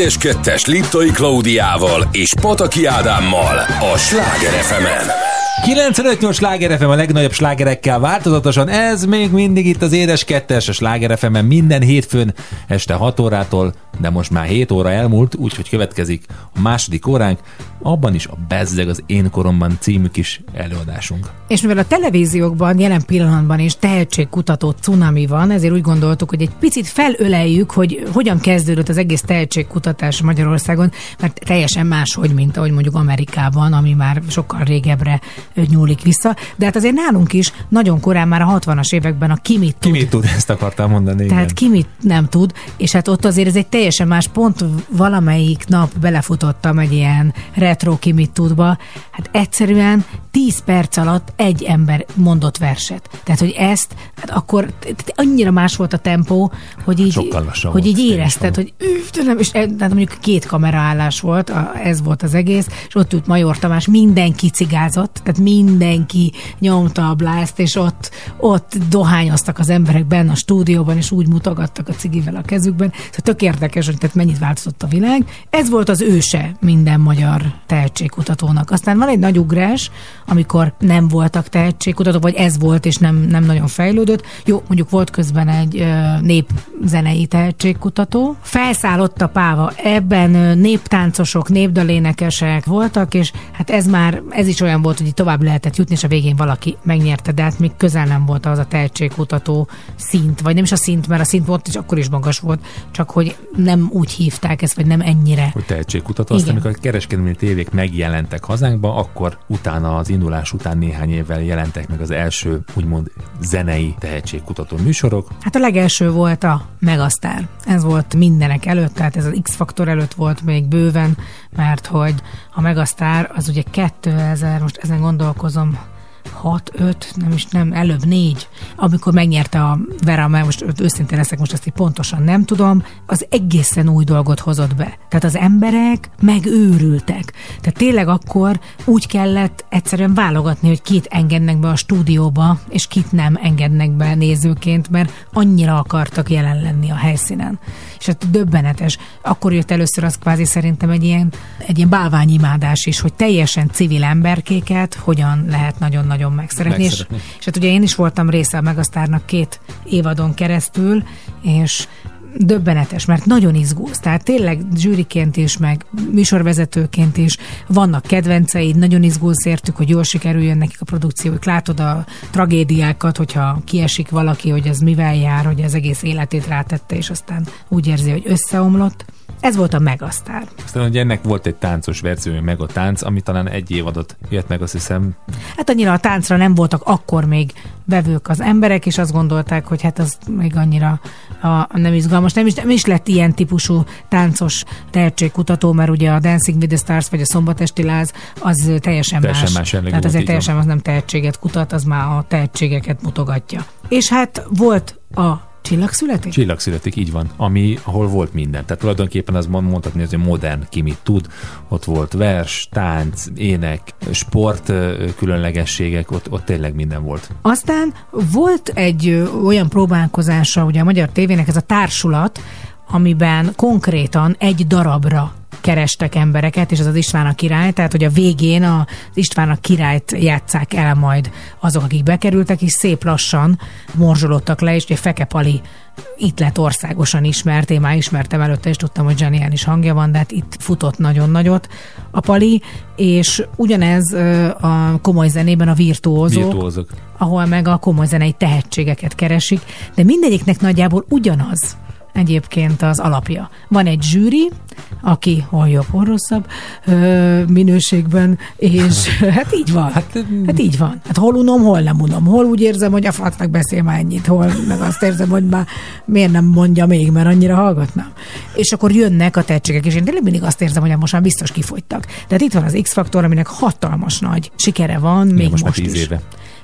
Speaker 4: Édes Kettes Liptai Klaudiával és Pataki Ádámmal a Sláger fm
Speaker 1: 95-8 Sláger FM a legnagyobb slágerekkel változatosan. Ez még mindig itt az Édes Kettes, a Sláger fm minden hétfőn este 6 órától, de most már 7 óra elmúlt, úgyhogy következik a második óránk, abban is a Bezzeg az én koromban című kis előadásunk.
Speaker 2: És mivel a televíziókban jelen pillanatban is tehetségkutató cunami van, ezért úgy gondoltuk, hogy egy picit felöleljük, hogy hogyan kezdődött az egész tehetségkutatás Magyarországon, mert teljesen máshogy, mint ahogy mondjuk Amerikában, ami már sokkal régebbre nyúlik vissza. De hát azért nálunk is nagyon korán már a 60-as években a ki mit
Speaker 1: Ki
Speaker 2: tud.
Speaker 1: mit tud, ezt akartam mondani.
Speaker 2: Tehát ki mit nem tud, és hát ott azért ez egy teljesen más pont, valamelyik nap belefutottam egy ilyen retro ki tudba, hát egyszerűen 10 perc alatt egy ember mondott verset. Tehát, hogy ezt, hát akkor annyira más volt a tempó, hogy így, hogy így érezted, hogy nem, és e- tehát mondjuk két kameraállás volt, a, ez volt az egész, és ott ült Major Tamás, mindenki cigázott, tehát mindenki nyomta a blászt, és ott, ott dohányoztak az emberek benne a stúdióban, és úgy mutogattak a cigivel a kezükben. Szóval tök érdekes, hogy tehát mennyit változott a világ. Ez volt az őse minden magyar tehetségkutatónak. Aztán van egy nagy ugrás, amikor nem voltak tehetségkutatók, vagy ez volt, és nem, nem nagyon fejlődött. Jó, mondjuk volt közben egy népzenei tehetségkutató. Felszállott a páva. Ebben néptáncosok, népdalénekesek voltak, és hát ez már, ez is olyan volt, hogy tovább lehetett jutni, és a végén valaki megnyerte, de hát még közel nem volt az a tehetségkutató szint, vagy nem is a szint, mert a szint volt, és akkor is magas volt, csak hogy nem úgy hívták ezt, vagy nem ennyire.
Speaker 1: hogy tehetségkutató. Aztán,
Speaker 2: Igen.
Speaker 1: amikor a kereskedelmi tévék megjelentek hazánkba, akkor utána az indulás után néhány évvel jelentek meg az első úgymond zenei tehetségkutató műsorok.
Speaker 2: Hát a legelső volt a Megasztár. Ez volt mindenek előtt, tehát ez az X-faktor előtt volt még bőven, mert hogy a Megasztár az ugye 2000, most ezen gondolkozom, 6, 5, nem is nem, előbb 4, amikor megnyerte a Vera, mert most őszintén leszek, most ezt így pontosan nem tudom, az egészen új dolgot hozott be. Tehát az emberek megőrültek. Tehát tényleg akkor úgy kellett egyszerűen válogatni, hogy kit engednek be a stúdióba, és kit nem engednek be nézőként, mert annyira akartak jelen lenni a helyszínen. És hát döbbenetes. Akkor jött először az kvázi szerintem egy ilyen, egy ilyen bálványimádás is, hogy teljesen civil emberkéket hogyan lehet nagyon-nagyon megszeretni. És,
Speaker 1: Megszeretni.
Speaker 2: és hát ugye én is voltam része a Megasztárnak két évadon keresztül, és döbbenetes, mert nagyon izgulsz. Tehát tényleg zsűriként is, meg műsorvezetőként is vannak kedvenceid, nagyon izgulsz értük, hogy jól sikerüljön nekik a produkciójuk. Látod a tragédiákat, hogyha kiesik valaki, hogy ez mivel jár, hogy az egész életét rátette, és aztán úgy érzi, hogy összeomlott. Ez volt a Megasztár.
Speaker 1: Aztán ugye ennek volt egy táncos verziója, meg a tánc, ami talán egy évadot jött meg, azt hiszem,
Speaker 2: Hát annyira a táncra nem voltak akkor még vevők az emberek, és azt gondolták, hogy hát az még annyira a, nem izgalmas. Nem is, nem is lett ilyen típusú táncos tehetségkutató, mert ugye a Dancing with the Stars vagy a Szombatesti Láz az teljesen,
Speaker 1: Teljesen
Speaker 2: más.
Speaker 1: más
Speaker 2: Tehát azért teljesen az nem tehetséget kutat, az már a tehetségeket mutogatja. És hát volt a Csillagszületés?
Speaker 1: Csillag születik, így van, ami, ahol volt minden. Tehát tulajdonképpen az mond- mondhatni, hogy modern ki mit tud. Ott volt vers, tánc, ének, sport különlegességek, ott, ott tényleg minden volt.
Speaker 2: Aztán volt egy olyan próbálkozása ugye a Magyar Tévének, ez a társulat, amiben konkrétan egy darabra kerestek embereket, és ez az István a király, tehát hogy a végén az István a királyt játszák el majd azok, akik bekerültek, és szép lassan morzsolódtak le, és ugye Feke Pali itt lett országosan ismert, én már ismertem előtte, és tudtam, hogy zseniális hangja van, de hát itt futott nagyon nagyot a Pali, és ugyanez a komoly zenében a virtuózók,
Speaker 1: Virtuózok.
Speaker 2: ahol meg a komoly zenei tehetségeket keresik, de mindegyiknek nagyjából ugyanaz egyébként az alapja. Van egy zsűri, aki hol jobb, hol rosszabb ö, minőségben, és hát így van. Hát, hát így van. Hát hol unom, hol nem unom. Hol úgy érzem, hogy a facnak beszél már ennyit, hol meg azt érzem, hogy már miért nem mondja még, mert annyira hallgatnám. És akkor jönnek a tehetségek, és én tényleg mindig azt érzem, hogy most már biztos kifogytak. Tehát itt van az X-faktor, aminek hatalmas nagy sikere van, még
Speaker 1: most
Speaker 2: most,
Speaker 1: tíz
Speaker 2: is
Speaker 1: éve.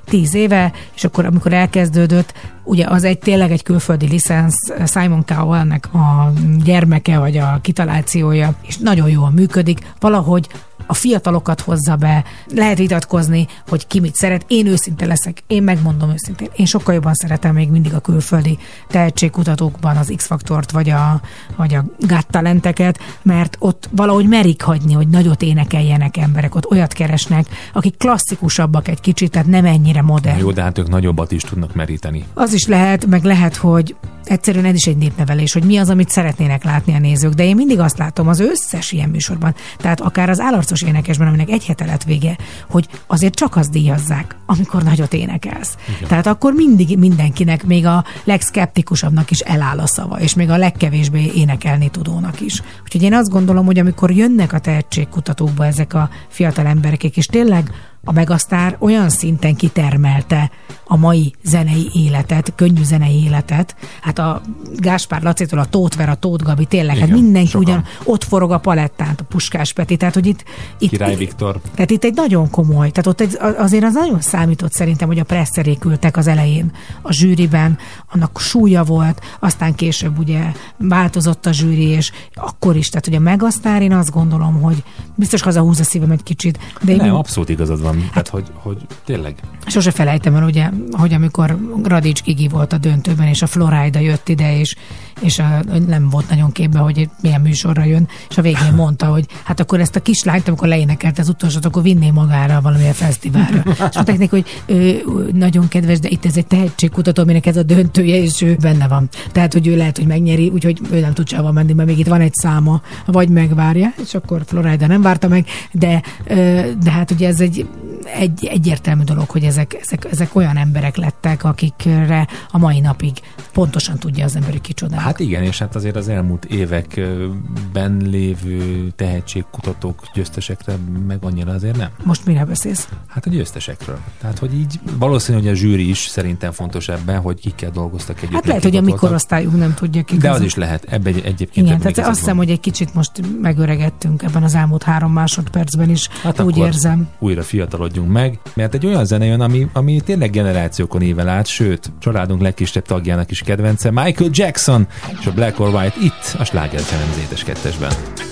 Speaker 2: Tíz éve, és akkor amikor elkezdődött, ugye az egy tényleg egy külföldi licensz, Simon Cowell-nek a gyermeke, vagy a kitalációja, és nagyon jól működik, valahogy a fiatalokat hozza be, lehet vitatkozni, hogy ki mit szeret. Én őszinte leszek, én megmondom őszintén. Én sokkal jobban szeretem még mindig a külföldi tehetségkutatókban az X-faktort, vagy a, vagy a Got Talenteket, mert ott valahogy merik hagyni, hogy nagyot énekeljenek emberek, ott olyat keresnek, akik klasszikusabbak egy kicsit, tehát nem ennyire modern.
Speaker 1: Jó, de hát ők nagyobbat is tudnak meríteni.
Speaker 2: Az is lehet, meg lehet, hogy egyszerűen ez is egy népnevelés, hogy mi az, amit szeretnének látni a nézők. De én mindig azt látom az összes ilyen műsorban, tehát akár az állarcos énekesben, aminek egy hete lett vége, hogy azért csak azt díjazzák, amikor nagyot énekelsz. Igen. Tehát akkor mindig mindenkinek, még a legszkeptikusabbnak is eláll a szava, és még a legkevésbé énekelni tudónak is. Úgyhogy én azt gondolom, hogy amikor jönnek a tehetségkutatókba ezek a fiatal emberek, és tényleg a Megasztár olyan szinten kitermelte a mai zenei életet, könnyű zenei életet. Hát a Gáspár Lacitól a Tóth Vera, Tóth Gabi, tényleg, hát
Speaker 1: Igen,
Speaker 2: mindenki
Speaker 1: sokan.
Speaker 2: ugyan ott forog a palettán, a Puskás Peti, tehát hogy itt, itt
Speaker 1: Király Viktor.
Speaker 2: tehát itt egy nagyon komoly, tehát ott egy, azért az nagyon számított szerintem, hogy a presszerék ültek az elején a zsűriben, annak súlya volt, aztán később ugye változott a zsűri, és akkor is, tehát hogy a Megasztár, én azt gondolom, hogy biztos hazahúz a szívem egy kicsit, de én
Speaker 1: Nem, abszolút igazad van. Tehát, hogy, hogy tényleg.
Speaker 2: Sose felejtem el, ugye, hogy amikor Radics Gigi volt a döntőben, és a Florida jött ide, és, és a, nem volt nagyon képbe, hogy milyen műsorra jön, és a végén mondta, hogy hát akkor ezt a kislányt, amikor leénekelt az utolsót, akkor vinné magára valamilyen fesztiválra. és mondták neki, hogy ő, nagyon kedves, de itt ez egy tehetségkutató, aminek ez a döntője, és ő benne van. Tehát, hogy ő lehet, hogy megnyeri, úgyhogy ő nem tud sehova menni, mert még itt van egy száma, vagy megvárja, és akkor Florida nem várta meg, de, de hát ugye ez egy, egy egyértelmű dolog, hogy ezek, ezek, ezek olyan emberek lettek, akikre a mai napig pontosan tudja az ember, hogy kicsoda.
Speaker 1: Hát igen, és hát azért az elmúlt években lévő tehetségkutatók győztesekre meg annyira azért nem.
Speaker 2: Most mire beszélsz?
Speaker 1: Hát a győztesekről. Tehát, hogy így valószínű, hogy a zsűri is szerintem fontos ebben, hogy kikkel dolgoztak együtt.
Speaker 2: Hát lehet, hogy a
Speaker 1: mikor
Speaker 2: mikorosztályunk nem tudja ki.
Speaker 1: De az is lehet. Ebben egy, egyébként
Speaker 2: Igen, tehát azt hiszem,
Speaker 1: van.
Speaker 2: hogy egy kicsit most megöregettünk ebben az elmúlt három másodpercben is.
Speaker 1: Hát
Speaker 2: úgy érzem.
Speaker 1: újra fiatalodjunk meg, mert egy olyan zene jön, ami, ami tényleg generációkon ével át, sőt, családunk legkisebb tagjának is kedvence, Michael Jackson és a Black or White itt a Sláger az édes.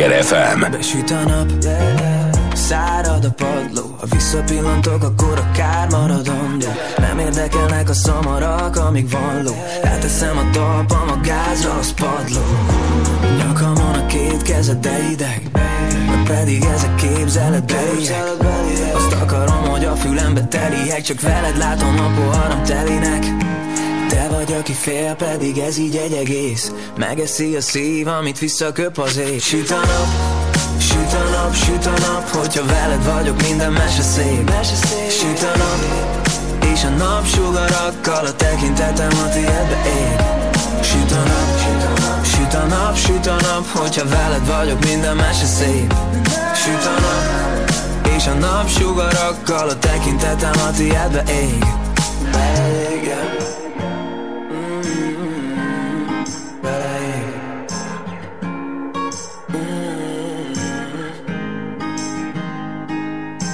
Speaker 4: Sláger FM.
Speaker 8: Besüt a nap, szárad a padló. Ha visszapillantok, akkor a maradom de Nem érdekelnek a szamarak, amíg van ló. Ráteszem a talpam a gázra, az padló. Nyakamon a két kezed, de ideg pedig ezek képzeletbeliek Azt akarom, hogy a fülembe teliek Csak veled látom a poharam telinek te vagy, aki fél, pedig ez így egy egész. Megeszi a szív, amit visszaköp az ég Süt a nap, süt a nap, süt a nap Hogyha veled vagyok, minden mese szép. Süt a nap, és a napsugarakkal A tekintetem a tiédbe ég. Süt a nap, süt a nap, süt a nap Hogyha veled vagyok, minden mese szép. Süt a nap, és a napsugarakkal A tekintetem a tiédbe ég. Igen.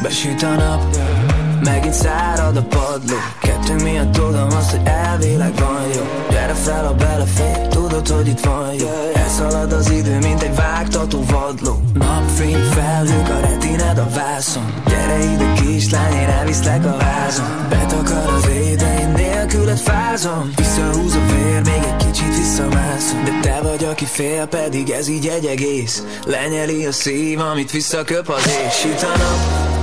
Speaker 8: Besüt a nap, megint szárad a padló. Kettőnk miatt tudom azt, hogy elvileg van jó. Gyere fel, a belefér, tudod, hogy itt van jó. Elszalad az idő, mint egy vágtató vadló. Napfény felhők, a retined a vászon. Gyere ide kislány, én elviszlek a vázon Betakar az édeim, nélküled fázom. Visszahúz a vér, még egy kicsit visszamászom. De te vagy, aki fél, pedig ez így egy egész. Lenyeli a szív, amit visszaköp az ég. Süt a nap,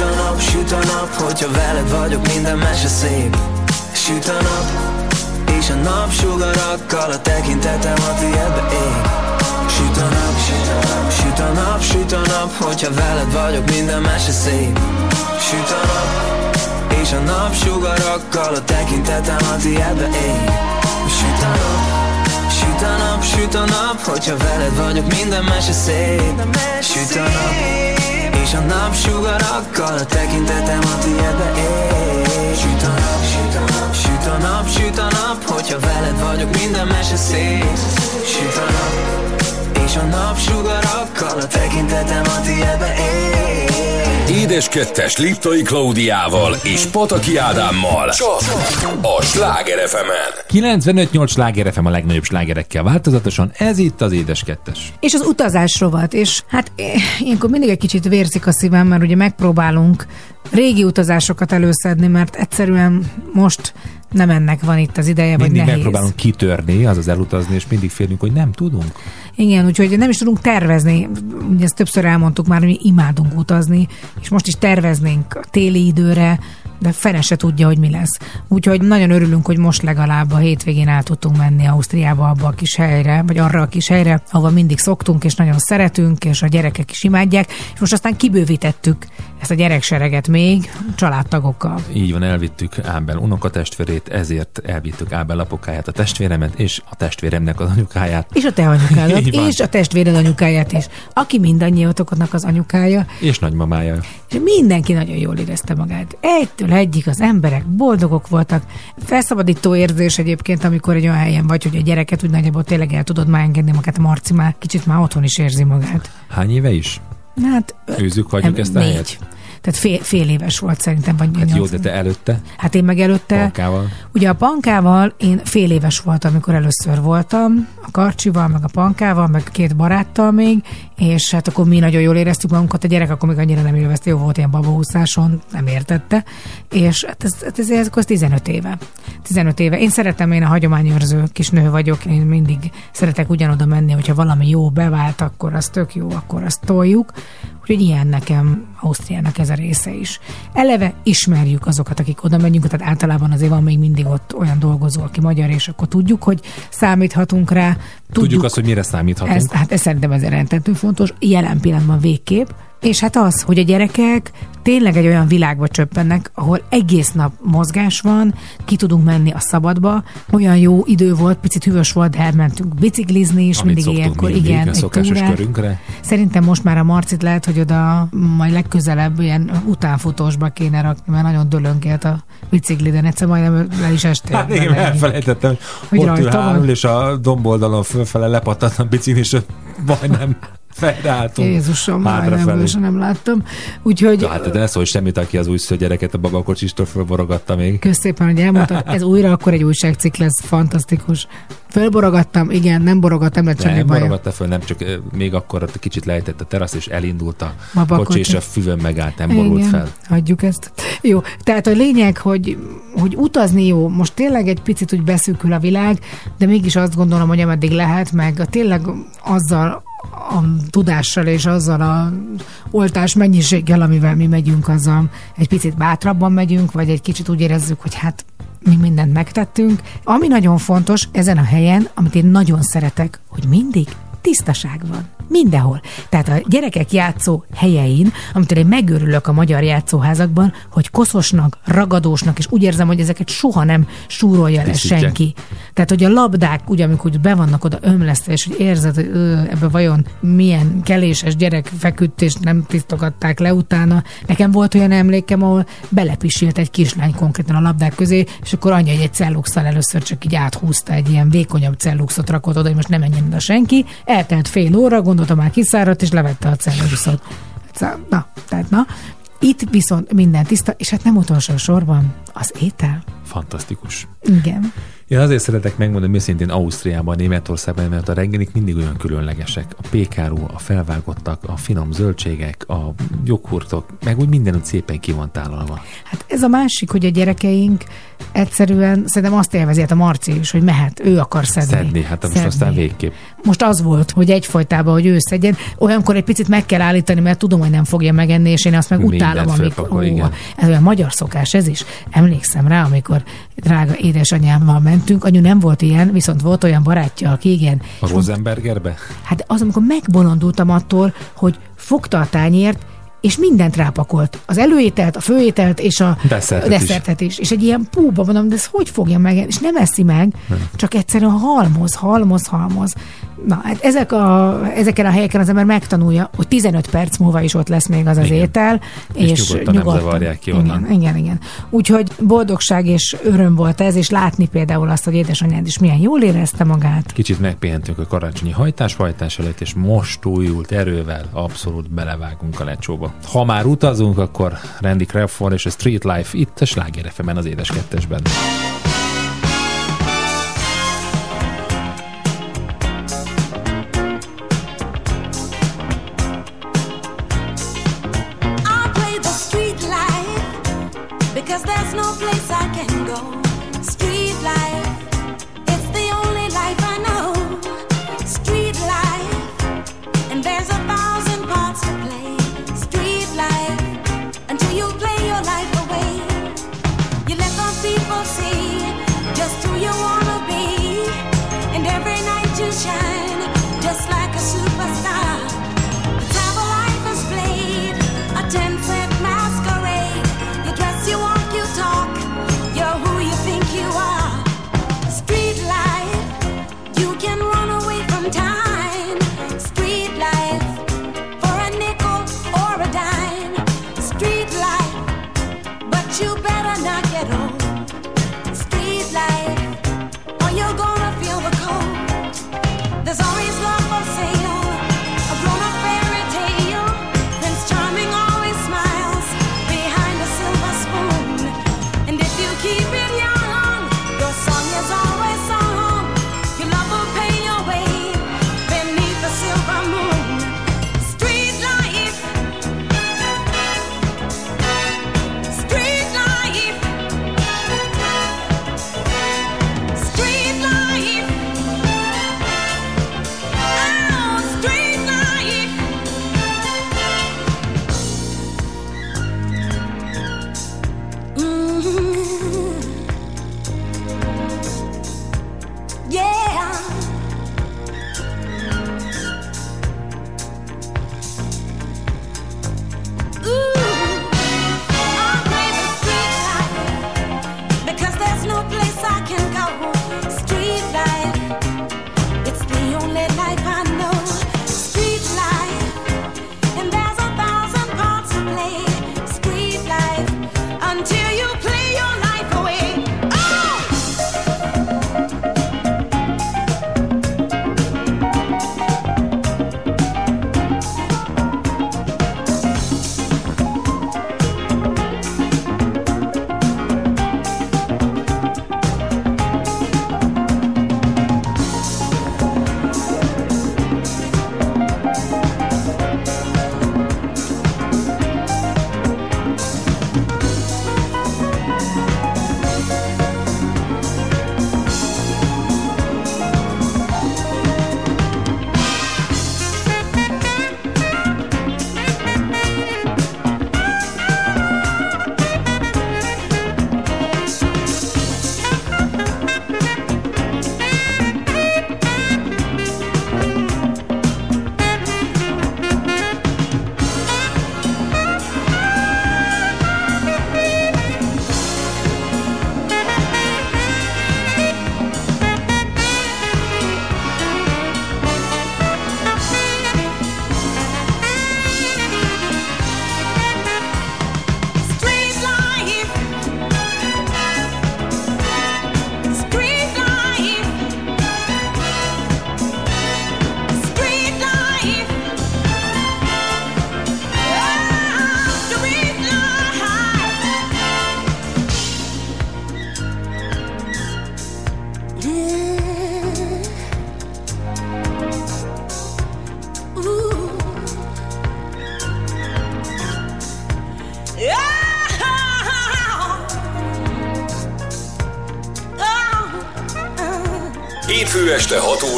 Speaker 8: Süt a nap, süt a nap, hogyha veled vagyok, minden mese szép Süt a nap, és a napsugarakkal a tekintetem a tiédbe ég Süt a nap, süt a nap, süt a nap, süt a nap, hogyha veled vagyok, minden mese szép Süt a nap, és a napsugarakkal a tekintetem a tiédbe ég Süt a nap, süt a nap, süt a nap, hogyha veled vagyok, minden mese szép Süt a nap, és a napsugarakkal a tekintetem a tiédbe ég Süt a nap, süt a nap, süt a nap, süt a nap Hogyha veled vagyok, minden mese szép. Süt a nap, és a napsugarakkal a tekintetem a tiédbe ég
Speaker 4: Édes kettes Liptai Klaudiával és Pataki Ádámmal. Csak a Sláger fm
Speaker 1: 95-8 sláger FM a legnagyobb slágerekkel változatosan, ez itt az édes kettes.
Speaker 2: És az utazás rovat, és hát ilyenkor mindig egy kicsit vérzik a szívem, mert ugye megpróbálunk régi utazásokat előszedni, mert egyszerűen most nem ennek van itt az ideje, vagy
Speaker 1: Mindig
Speaker 2: nehéz.
Speaker 1: megpróbálunk kitörni, azaz elutazni, és mindig félünk, hogy nem tudunk.
Speaker 2: Igen, úgyhogy nem is tudunk tervezni. Ugye ezt többször elmondtuk már, hogy mi imádunk utazni, és most is terveznénk a téli időre, de fene se tudja, hogy mi lesz. Úgyhogy nagyon örülünk, hogy most legalább a hétvégén el tudtunk menni Ausztriába abba a kis helyre, vagy arra a kis helyre, ahova mindig szoktunk, és nagyon szeretünk, és a gyerekek is imádják, és most aztán kibővítettük ezt a gyereksereget még családtagokkal.
Speaker 1: Így van, elvittük Ábel unokatestvérét, ezért elvittük Ábel apukáját, a testvéremet, és a testvéremnek az anyukáját.
Speaker 2: És a te anyukádat, és a testvéred anyukáját is, aki mindannyiatoknak az anyukája,
Speaker 1: És nagymamája.
Speaker 2: És mindenki nagyon jól érezte magát. Egytől egyik az emberek boldogok voltak. Felszabadító érzés egyébként, amikor egy olyan helyen vagy, hogy a gyereket úgy nagyjából tényleg el tudod már engedni magát, a Marci már kicsit már otthon is érzi magát.
Speaker 1: Hány éve is?
Speaker 2: Hát,
Speaker 1: Főzzük, hagyjuk
Speaker 2: em,
Speaker 1: ezt a
Speaker 2: négy.
Speaker 1: helyet?
Speaker 2: Tehát fél, fél éves volt szerintem, vagy
Speaker 1: Hát jó, de te előtte,
Speaker 2: Hát én meg előtte,
Speaker 1: Pankával.
Speaker 2: ugye a pankával én fél éves voltam, amikor először voltam, a karcsival, meg a pankával, meg két baráttal még, és hát akkor mi nagyon jól éreztük magunkat, a gyerek akkor még annyira nem élvezte, jó volt ilyen babahúszáson, nem értette, és hát ez, hát ez, ez, ez 15 éve. 15 éve. Én szeretem, én a hagyományőrző kis nő vagyok, én mindig szeretek ugyanoda menni, hogyha valami jó bevált, akkor az tök jó, akkor azt toljuk. Úgyhogy ilyen nekem Ausztriának ez a része is. Eleve ismerjük azokat, akik oda megyünk, tehát általában azért van még mindig ott olyan dolgozó, aki magyar, és akkor tudjuk, hogy számíthatunk rá. Tudjuk,
Speaker 1: Tudjuk azt, hogy mire számíthatunk.
Speaker 2: ez, hát ez szerintem ez rendkívül fontos, jelen pillanatban végképp. És hát az, hogy a gyerekek tényleg egy olyan világba csöppennek, ahol egész nap mozgás van, ki tudunk menni a szabadba, olyan jó idő volt, picit hűvös volt, de elmentünk biciklizni is,
Speaker 1: Amit
Speaker 2: mindig ilyenkor,
Speaker 1: mindig,
Speaker 2: igen, egy túrát.
Speaker 1: körünkre.
Speaker 2: Szerintem most már a Marcit lehet, hogy oda majd legközelebb ilyen utánfutósba kéne rakni, mert nagyon dölöngélt a bicikliden, egyszer majdnem le is estél.
Speaker 1: Hát igen, elfelejtettem,
Speaker 2: Hogy
Speaker 1: hogy ott ül hárul, és a domboldalon fölfele lepattant a bicikli, és majdnem fejreálltunk.
Speaker 2: Jézusom, már nem, nem láttam. Úgyhogy
Speaker 1: hát de ne szólj semmit, aki az újszülött gyereket a babakocsistól fölborogatta még.
Speaker 2: Kösz szépen, hogy elmondtad. Ez újra akkor egy újságcikk lesz, fantasztikus. Fölborogattam, igen, nem borogattam, lett semmi
Speaker 1: Nem
Speaker 2: baj.
Speaker 1: borogatta föl, nem csak még akkor ott kicsit lejtett a terasz, és elindult a
Speaker 2: Babakocsi.
Speaker 1: kocsi, és a füvön megállt, nem borult
Speaker 2: Igen,
Speaker 1: fel.
Speaker 2: hagyjuk ezt. Jó, tehát a lényeg, hogy, hogy utazni jó, most tényleg egy picit úgy beszűkül a világ, de mégis azt gondolom, hogy ameddig lehet, meg tényleg azzal a tudással és azzal a oltás mennyiséggel, amivel mi megyünk, azzal egy picit bátrabban megyünk, vagy egy kicsit úgy érezzük, hogy hát mi mindent megtettünk. Ami nagyon fontos ezen a helyen, amit én nagyon szeretek, hogy mindig tisztaság van. Mindenhol. Tehát a gyerekek játszó helyein, amitől én megőrülök a magyar játszóházakban, hogy koszosnak, ragadósnak, és úgy érzem, hogy ezeket soha nem súrolja le senki. Tehát, hogy a labdák, ugye, amikor be vannak oda ömlesztve, és hogy érzed, hogy ö, ebbe vajon milyen keléses gyerek feküdt, és nem tisztogatták le utána. Nekem volt olyan emlékem, ahol belepisilt egy kislány konkrétan a labdák közé, és akkor anyja egy celluxal először csak így áthúzta egy ilyen vékonyabb celluxot rakott oda, hogy most nem menjen oda senki. Eltelt fél óra, gondolta már kiszáradt, és levette a celluxot. Na, tehát na. Itt viszont minden tiszta, és hát nem utolsó sorban az étel.
Speaker 1: Fantasztikus.
Speaker 2: Igen.
Speaker 1: Én azért szeretek megmondani őszintén Ausztriában, Németországban, mert a reggelik mindig olyan különlegesek. A pékárú, a felvágottak, a finom zöldségek, a joghurtok, meg úgy mindenütt szépen ki van tálalva.
Speaker 2: Hát ez a másik, hogy a gyerekeink egyszerűen szerintem azt élvezi, hát a Marci is, hogy mehet, ő akar szedni.
Speaker 1: Szedni, hát most aztán végképp.
Speaker 2: Most az volt, hogy egyfolytában, hogy ő szedjen. Olyankor egy picit meg kell állítani, mert tudom, hogy nem fogja megenni, és én azt meg
Speaker 1: Mindent
Speaker 2: utálom, amikor...
Speaker 1: fölpakol, igen.
Speaker 2: ez olyan magyar szokás ez is. Emlékszem rá, amikor drága édesanyámmal mentünk, anyu nem volt ilyen, viszont volt olyan barátja, aki igen.
Speaker 1: A Rosenbergerbe?
Speaker 2: Hát az, amikor megbolondultam attól, hogy fogta a tányért, és mindent rápakolt. Az előételt, a főételt és a
Speaker 1: Desszertet is.
Speaker 2: desszertet is. És egy ilyen púba mondom, de ez hogy fogja meg? És nem eszi meg, nem. csak egyszerűen halmoz, halmoz, halmoz. Na, hát ezek a, ezeken a helyeken az ember megtanulja, hogy 15 perc múlva is ott lesz még az az
Speaker 1: Igen.
Speaker 2: étel.
Speaker 1: És nyugodtan nem zavarják ki onnan.
Speaker 2: igen, igen, igen. Úgyhogy boldogság és öröm volt ez, és látni például azt, hogy édesanyád is milyen jól érezte magát.
Speaker 1: Kicsit megpihentünk a karácsonyi hajtás-hajtás előtt, és most újult erővel abszolút belevágunk a lecsóba. Ha már utazunk, akkor Randy Crawford és a Street Life itt a Sláger az édes kettesben.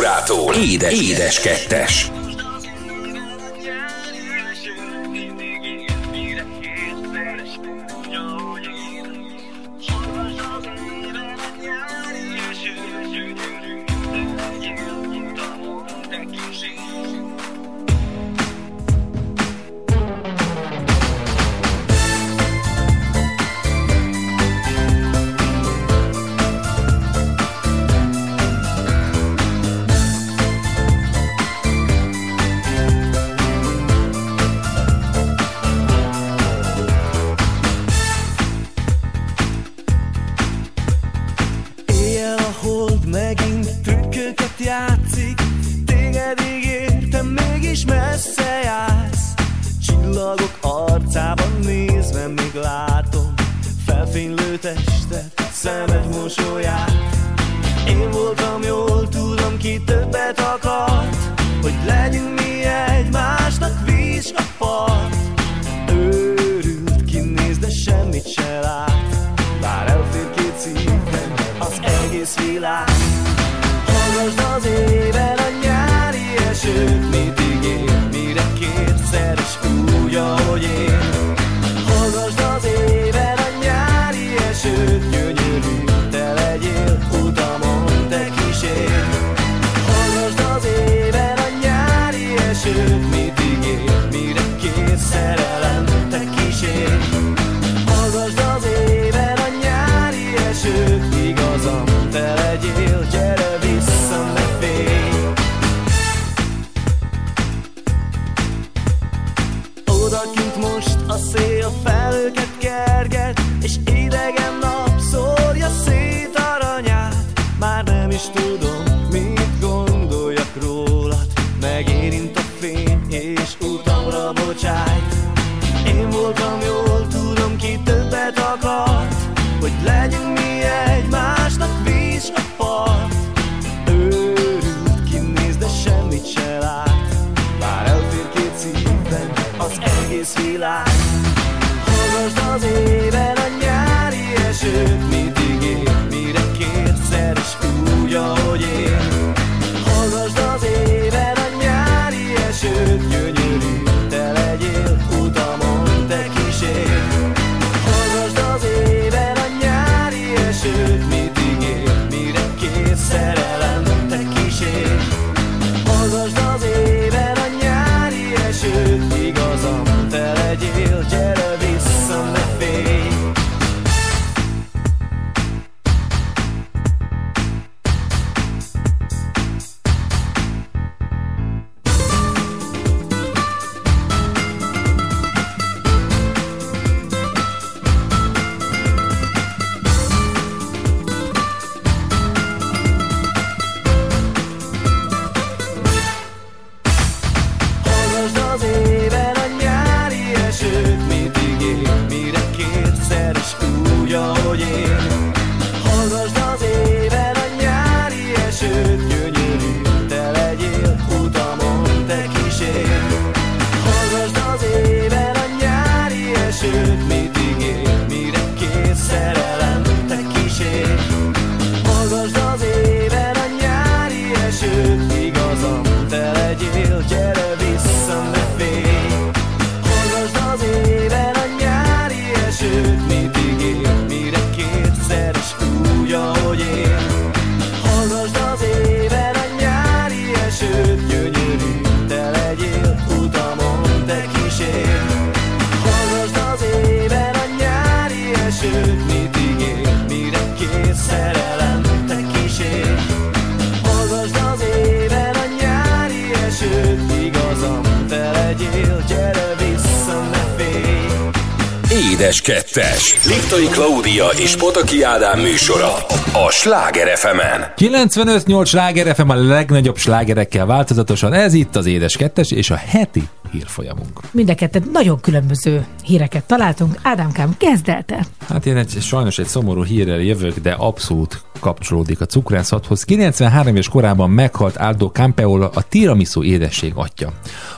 Speaker 4: órától. Édes, édes kettes.
Speaker 9: csillagok arcában nézve még látom. Felfénylő testet, szemed mosolyát. Én voltam, jól tudom, ki többet
Speaker 4: akar 2-es. Liptai Klaudia és Pataki Ádám műsora a Sláger fm
Speaker 1: 95-8 Sláger FM a legnagyobb slágerekkel változatosan. Ez itt az Édes 2 és a heti hírfolyamunk.
Speaker 2: Mind a ketten nagyon különböző híreket találtunk. Ádámkám, kezd el te.
Speaker 1: Hát én egy, sajnos egy szomorú hírrel jövök, de abszolút kapcsolódik a cukrászathoz. 93 éves korában meghalt Aldo Campeola, a tiramisu édesség atya.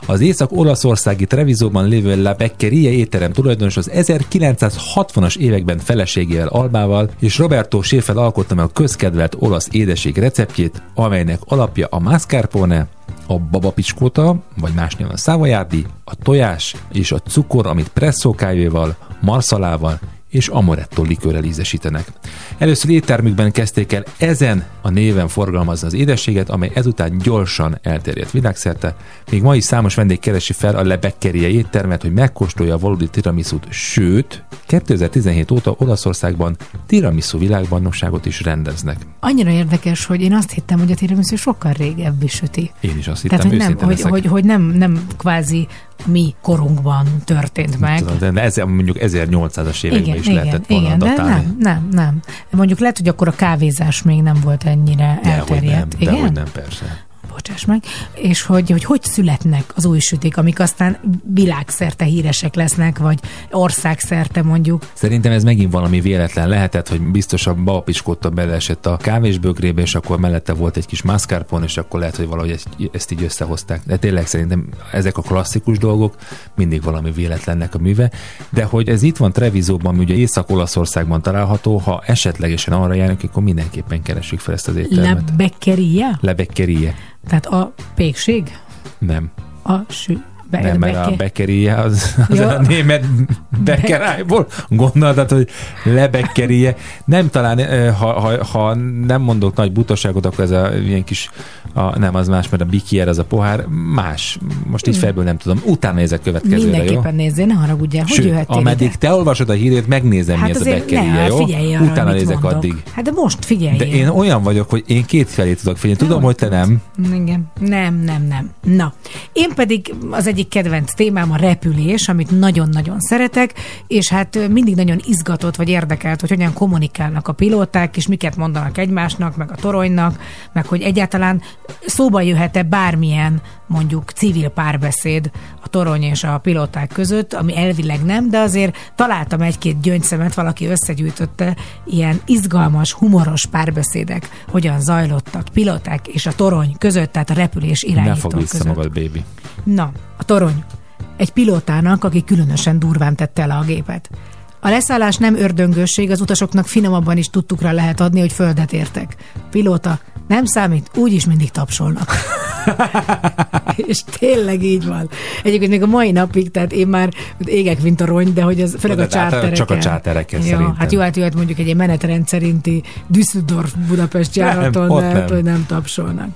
Speaker 1: Az észak-olaszországi Trevizóban lévő La Beccheria étterem tulajdonos az 1960-as években feleségével Albával és Roberto Schäfer alkotta meg a közkedvelt olasz édesség receptjét, amelynek alapja a mascarpone, a babapicskóta, vagy más néven a szávajárdi, a tojás és a cukor, amit presszó kávéval, marszalával és amaretto likőrrel ízesítenek. Először éttermükben kezdték el ezen a néven forgalmazni az édességet, amely ezután gyorsan elterjedt világszerte. Még ma is számos vendég keresi fel a Lebekkerie éttermet, hogy megkóstolja a valódi tiramisút, sőt, 2017 óta Olaszországban tiramisu világbajnokságot is rendeznek.
Speaker 2: Annyira érdekes, hogy én azt hittem, hogy a tiramisu sokkal régebbi süti.
Speaker 1: Én is azt hittem,
Speaker 2: Tehát, hogy nem, hogy, hogy, hogy nem, nem kvázi mi korunkban történt meg.
Speaker 1: Tudom, de ez, mondjuk 1800-as években is lehetett volna
Speaker 2: igen, de nem, nem, nem. Mondjuk lehet, hogy akkor a kávézás még nem volt ennyire
Speaker 1: Dehogy nem,
Speaker 2: elterjedt. igen?
Speaker 1: dehogy nem, persze.
Speaker 2: Bocsáss meg, és hogy, hogy hogy születnek az új sütik, amik aztán világszerte híresek lesznek, vagy országszerte mondjuk.
Speaker 1: Szerintem ez megint valami véletlen lehetett, hogy biztos a bapiskóta beleesett a kávésbögrébe, és akkor mellette volt egy kis mascarpone, és akkor lehet, hogy valahogy ezt, ezt így összehozták. De tényleg szerintem ezek a klasszikus dolgok mindig valami véletlennek a műve. De hogy ez itt van Trevizóban, ugye Észak-Olaszországban található, ha esetlegesen arra járunk, akkor mindenképpen keressük fel ezt az éttermet.
Speaker 2: Lebekkeria?
Speaker 1: Lebekkerie.
Speaker 2: Tehát a pékség?
Speaker 1: Nem.
Speaker 2: A sü... Be,
Speaker 1: Nem, mert a
Speaker 2: beke-
Speaker 1: bekerie az, az
Speaker 2: Ja.
Speaker 1: a német bekerájból gondoltad, hogy lebekkerie. Nem talán, ha, ha, ha, nem mondok nagy butaságot, akkor ez a ilyen kis, a, nem az más, mert a bikier az a pohár, más. Most így fejből nem tudom. Utána nézek következőre, jó?
Speaker 2: Mindenképpen nézzél, ne haragudjál, hogy
Speaker 1: Sőt, ameddig
Speaker 2: ide?
Speaker 1: te olvasod a hírét, megnézem, mi ez a bekerie,
Speaker 2: ne,
Speaker 1: jó?
Speaker 2: figyelj arra,
Speaker 1: Utána nézek
Speaker 2: mondok.
Speaker 1: addig.
Speaker 2: Hát de most figyelj.
Speaker 1: De én olyan vagyok, hogy én két felé tudok figyelni. Tudom, hogy te nem.
Speaker 2: Igen. Nem, nem, nem. Na, én pedig az egyik kedvenc témám a repülés, amit nagyon-nagyon szeretek, és hát mindig nagyon izgatott vagy érdekelt, hogy hogyan kommunikálnak a pilóták, és miket mondanak egymásnak, meg a toronynak, meg hogy egyáltalán szóba jöhet-e bármilyen mondjuk civil párbeszéd a torony és a pilóták között, ami elvileg nem, de azért találtam egy-két gyöngyszemet, valaki összegyűjtötte, ilyen izgalmas, humoros párbeszédek, hogyan zajlottak pilóták és a torony között, tehát a repülés
Speaker 1: Ne
Speaker 2: irányító
Speaker 1: fog vissza
Speaker 2: között.
Speaker 1: magad, baby.
Speaker 2: Na, torony. Egy pilótának, aki különösen durván tette le a gépet. A leszállás nem ördöngőség, az utasoknak finomabban is tudtukra lehet adni, hogy földet értek. Pilóta, nem számít, úgyis mindig tapsolnak. és tényleg így van. Egyébként még a mai napig, tehát én már égek, mint a rony, de hogy az főleg a csártereken.
Speaker 1: csak a csártereken
Speaker 2: jó,
Speaker 1: szerintem.
Speaker 2: Hát jó, hát jöhet mondjuk egy menetrend szerinti Düsseldorf-Budapest
Speaker 1: Nem,
Speaker 2: járaton,
Speaker 1: ott
Speaker 2: de
Speaker 1: nem.
Speaker 2: hát, hogy nem tapsolnak.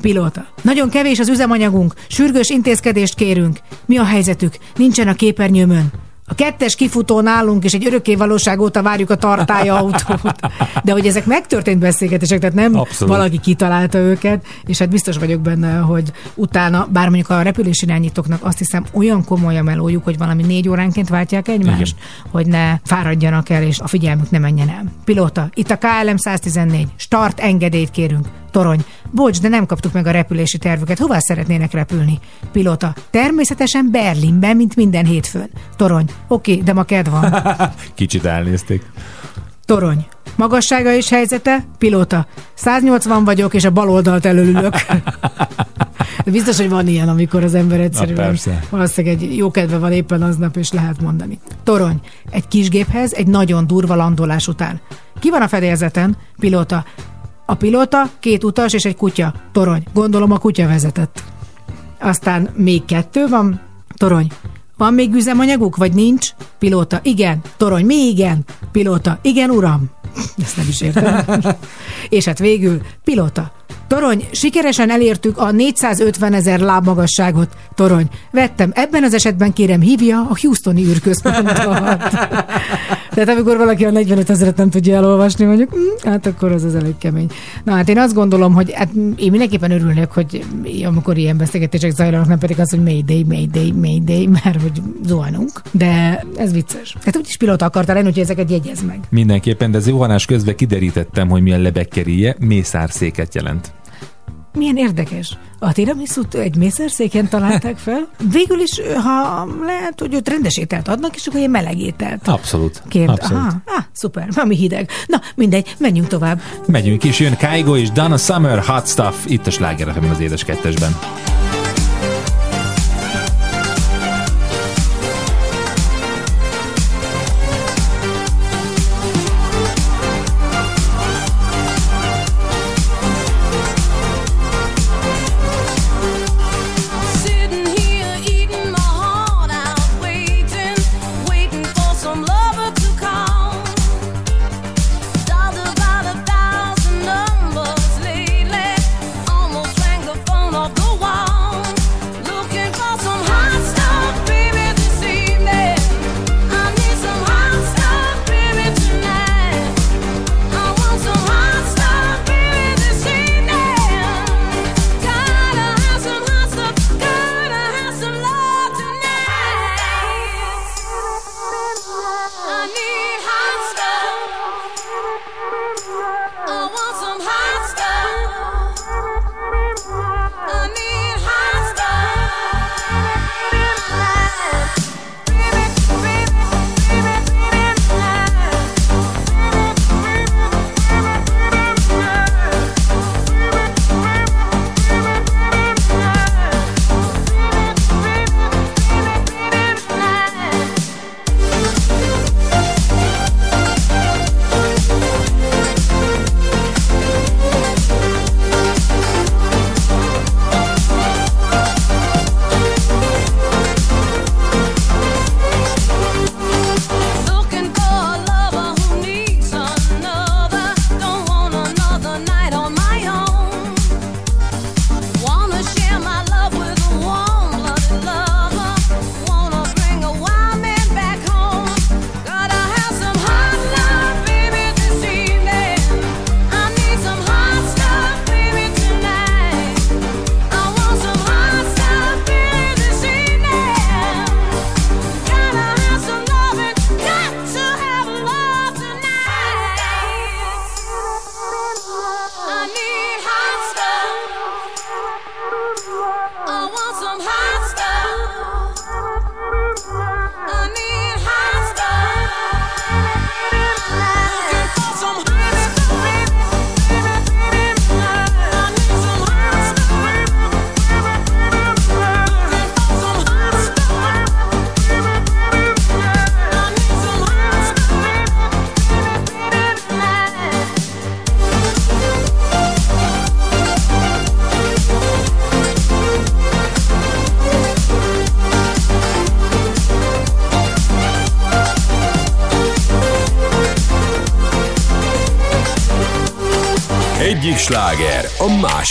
Speaker 2: Pilóta. Nagyon kevés az üzemanyagunk, sürgős intézkedést kérünk. Mi a helyzetük? Nincsen a képernyőmön. A kettes kifutó nálunk, és egy örökké valóság óta várjuk a tartálya autót. De hogy ezek megtörtént beszélgetések, tehát nem
Speaker 1: Abszolút.
Speaker 2: valaki kitalálta őket, és hát biztos vagyok benne, hogy utána, bár mondjuk a repülésirányítóknak azt hiszem olyan komoly a melójuk, hogy valami négy óránként váltják egymást,
Speaker 1: Igen.
Speaker 2: hogy ne fáradjanak el, és a figyelmük ne menjen el. Pilóta, itt a KLM 114, start engedélyt kérünk. Torony, bocs, de nem kaptuk meg a repülési tervüket. Hová szeretnének repülni? Pilóta, természetesen Berlinben, mint minden hétfőn. Torony, oké, de ma kedv van.
Speaker 1: Kicsit elnézték.
Speaker 2: Torony. Magassága és helyzete? Pilóta. 180 vagyok, és a bal oldalt elölülök. De biztos, hogy van ilyen, amikor az ember egyszerűen
Speaker 1: persze.
Speaker 2: valószínűleg egy jó kedve van éppen aznap, és lehet mondani. Torony. Egy kisgéphez egy nagyon durva landolás után. Ki van a fedélzeten? Pilóta. A pilóta, két utas és egy kutya. Torony. Gondolom a kutya vezetett. Aztán még kettő van. Torony. Van még üzemanyaguk, vagy nincs? Pilóta. Igen. Torony. Mi igen? Pilóta. Igen, uram. Ezt nem is értem. És hát végül, pilóta. Torony, sikeresen elértük a 450 ezer lábmagasságot. Torony, vettem. Ebben az esetben kérem hívja a Houstoni űrközpontot. Tehát amikor valaki a 45 ezeret nem tudja elolvasni, mondjuk, hm, hát akkor az az elég kemény. Na hát én azt gondolom, hogy hát én mindenképpen örülök, hogy amikor ilyen beszélgetések zajlanak, nem pedig az, hogy Mayday, Mayday, Mayday, mert hogy zuhanunk. De ez vicces. Hát úgyis pilóta akartál lenni, hogy ezeket jegyez meg.
Speaker 1: Mindenképpen, de zuhanás közben kiderítettem, hogy mi a lebekkerie, mészárszéket jelent.
Speaker 2: Milyen érdekes. A tiramisút egy mészerszéken találták fel. Végül is, ha lehet, hogy ott rendes ételt adnak, és akkor egy meleg ételt.
Speaker 7: Abszolút.
Speaker 2: Kért.
Speaker 7: Abszolút.
Speaker 2: Aha, ah, szuper, valami hideg. Na, mindegy, menjünk tovább.
Speaker 7: Megyünk is, jön Kaigo és Donna Summer, Hot Stuff, itt a Sláger az édes kettesben.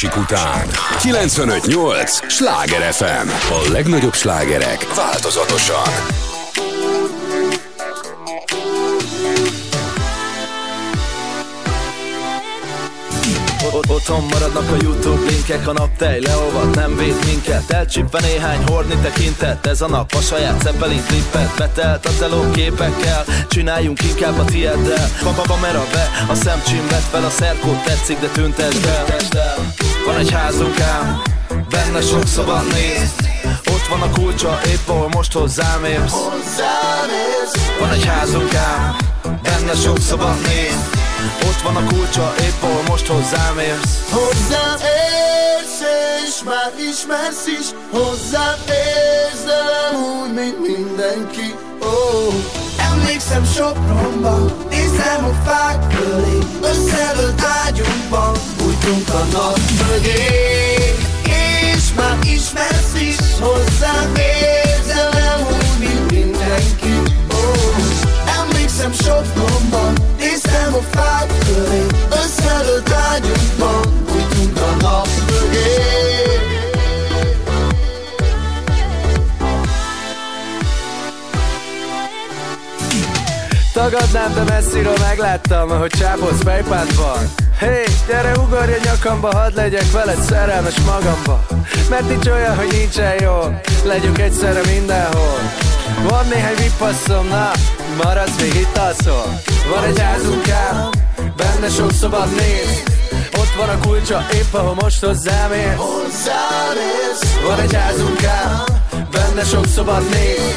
Speaker 10: Másik után. 95.8 Sláger FM. A legnagyobb slágerek változatosan.
Speaker 9: Ott, otthon maradnak a Youtube linkek, a naptej leolvad, nem véd minket Elcsípve néhány horni tekintet, ez a nap a saját Zeppelin klippet Betelt a teló képekkel, csináljunk inkább a tieddel kamera be, a szemcsim vett fel a szerkót tetszik, de tüntesd el Van egy házunk ám, benne sok szoba néz. Ott van a kulcsa, épp ahol most hozzám érsz. Van egy házunk ám, benne sok szoba néz. Ott van a kulcsa, épp ahol most hozzám érsz.
Speaker 5: Hozzám érsz, és már ismersz is. Hozzám érsz, de úgy, mint mindenki. Oh. Emlékszem Sopronban, nézem a fák köré. Összedőlt ágyunkban, bújtunk a nap mögé És már ismersz is, hozzám nem úgy, mint mindenki oh. Emlékszem Sopronban, néztem a fák köré Összedőlt ágyunkban,
Speaker 9: Tagadnám, de messziről megláttam, ahogy csápolsz fejpádban Hé, gyere ugorj a nyakamba, hadd legyek veled szerelmes magamba. Mert nincs olyan, hogy nincsen jó, legyünk egyszerre mindenhol. Van néhány vipasszom, na, maradsz még itt alszol. Van egy házunk ám, benne sok szabad néz. Ott van a kulcsa, épp ahol most hozzám ér
Speaker 5: Hozzám érsz.
Speaker 9: Van egy házunká, benne sok szabad név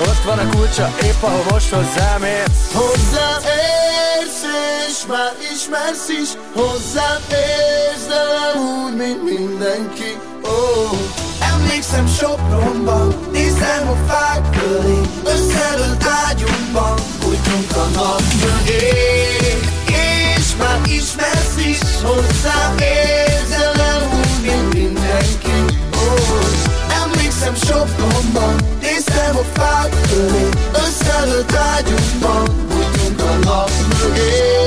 Speaker 9: Ott van a kulcsa, épp ahol most hozzám érsz.
Speaker 5: Hozzám érsz és már ismersz is. Hozzám érsz, de nem úgy, mint mindenki. Oh. Emlékszem Sopronban, nézem a fák köré. Összedőlt ágyunkban, bújtunk a nap mögé. És már ismersz is. Hozzám érsz, Emlékszem Sopronban, néztem a fák köré Összedőlt ágyunkban, bújtunk a nap mögé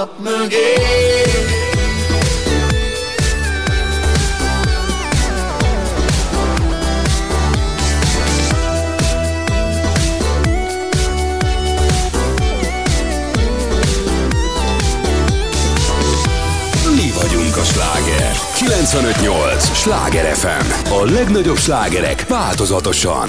Speaker 5: nap mögé
Speaker 4: Mi vagyunk a sláger. 958! Sláger FM. A legnagyobb slágerek változatosan.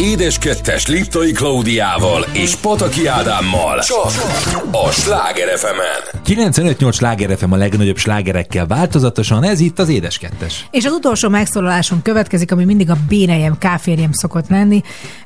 Speaker 4: Édes kettes Liptai Klaudiával és Pataki Ádámmal. Csak a Sláger fm
Speaker 1: 95-8 sláger FM a legnagyobb slágerekkel változatosan, ez itt az Édes Kettes.
Speaker 2: És az utolsó megszólalásom következik, ami mindig a bénejem, káférjem szokott lenni.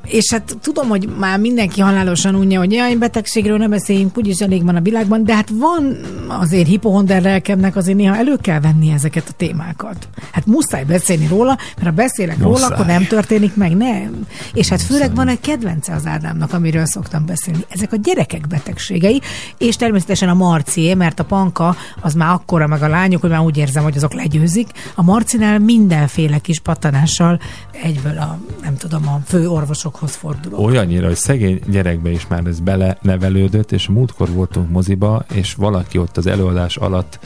Speaker 2: És hát tudom, hogy már mindenki halálosan unja, hogy jaj, betegségről nem beszéljünk, úgyis elég van a világban, de hát van azért hipohonder lelkemnek, azért néha elő kell venni ezeket a témákat. Hát muszáj beszélni róla, mert ha beszélek
Speaker 1: Muszáj.
Speaker 2: róla, akkor nem történik meg, nem. És hát főleg van egy kedvence az Ádámnak, amiről szoktam beszélni. Ezek a gyerekek betegségei, és természetesen a Marcié, mert a panka az már akkora, meg a lányok, hogy már úgy érzem, hogy azok legyőzik. A Marcinál mindenféle kis pattanással egyből a, nem tudom, a fő orvosokhoz fordulok.
Speaker 1: Olyannyira, hogy szegény gyerekbe is már ez belenevelődött, és múltkor voltunk moziba, és valaki ott az előadás alatt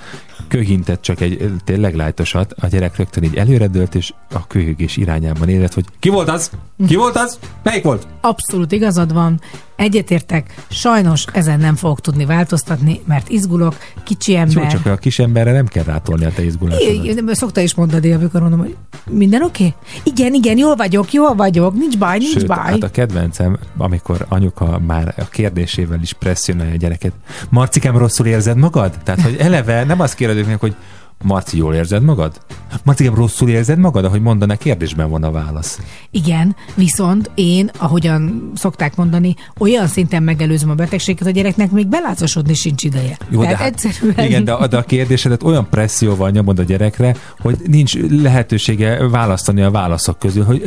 Speaker 1: köhintett csak egy tényleg lájtosat, a gyerek rögtön így előredőlt, és a köhögés irányában érett, hogy ki volt az? Ki volt az? Melyik volt?
Speaker 2: Abszolút igazad van, egyetértek, sajnos ezen nem fogok tudni változtatni, mert izgulok, kicsi
Speaker 1: Jó,
Speaker 2: ember.
Speaker 1: csak a kis emberre nem kell rátolni a te izgulásodat.
Speaker 2: Szokta is mondani, amikor mondom, hogy minden oké? Okay? Igen, igen, jól vagyok, jól vagyok, nincs baj, nincs
Speaker 1: Sőt,
Speaker 2: baj.
Speaker 1: hát a kedvencem, amikor anyuka már a kérdésével is presszionálja a gyereket. Marcikám, rosszul érzed magad? Tehát, hogy eleve nem azt kérdezik meg, hogy Marci, jól érzed magad? Marcikám, rosszul érzed magad? Ahogy mondaná, kérdésben van a válasz.
Speaker 2: Igen, viszont én, ahogyan szokták mondani, olyan szinten megelőzöm a betegséget, a gyereknek még belázasodni sincs ideje.
Speaker 1: Jó,
Speaker 2: Tehát
Speaker 1: de hát,
Speaker 2: egyszerűen...
Speaker 1: igen, de, de a kérdésedet olyan presszióval nyomod a gyerekre, hogy nincs lehetősége választani a válaszok közül, hogy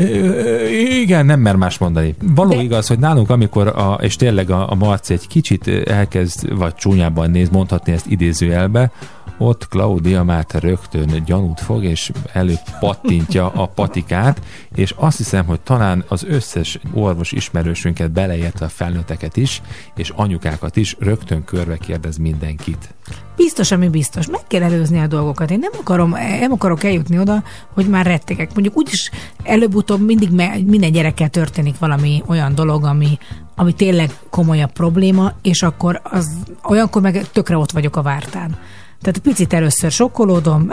Speaker 1: igen, nem mer más mondani. Való
Speaker 2: de...
Speaker 1: igaz, hogy nálunk, amikor, a, és tényleg a, a Marci egy kicsit elkezd, vagy csúnyában néz, mondhatni ezt idézőjelbe, ott Claudia már rögtön gyanút fog, és előpattintja a patikát, és azt hiszem, hogy talán az összes orvos ismerősünket beleértve a felnőtteket is, és anyukákat is rögtön körbe kérdez mindenkit.
Speaker 2: Biztos, ami biztos. Meg kell előzni a dolgokat. Én nem, akarom, nem akarok eljutni oda, hogy már rettegek. Mondjuk úgyis előbb-utóbb mindig minden gyerekkel történik valami olyan dolog, ami, ami tényleg komolyabb probléma, és akkor az olyankor meg tökre ott vagyok a vártán. Tehát picit először sokkolódom,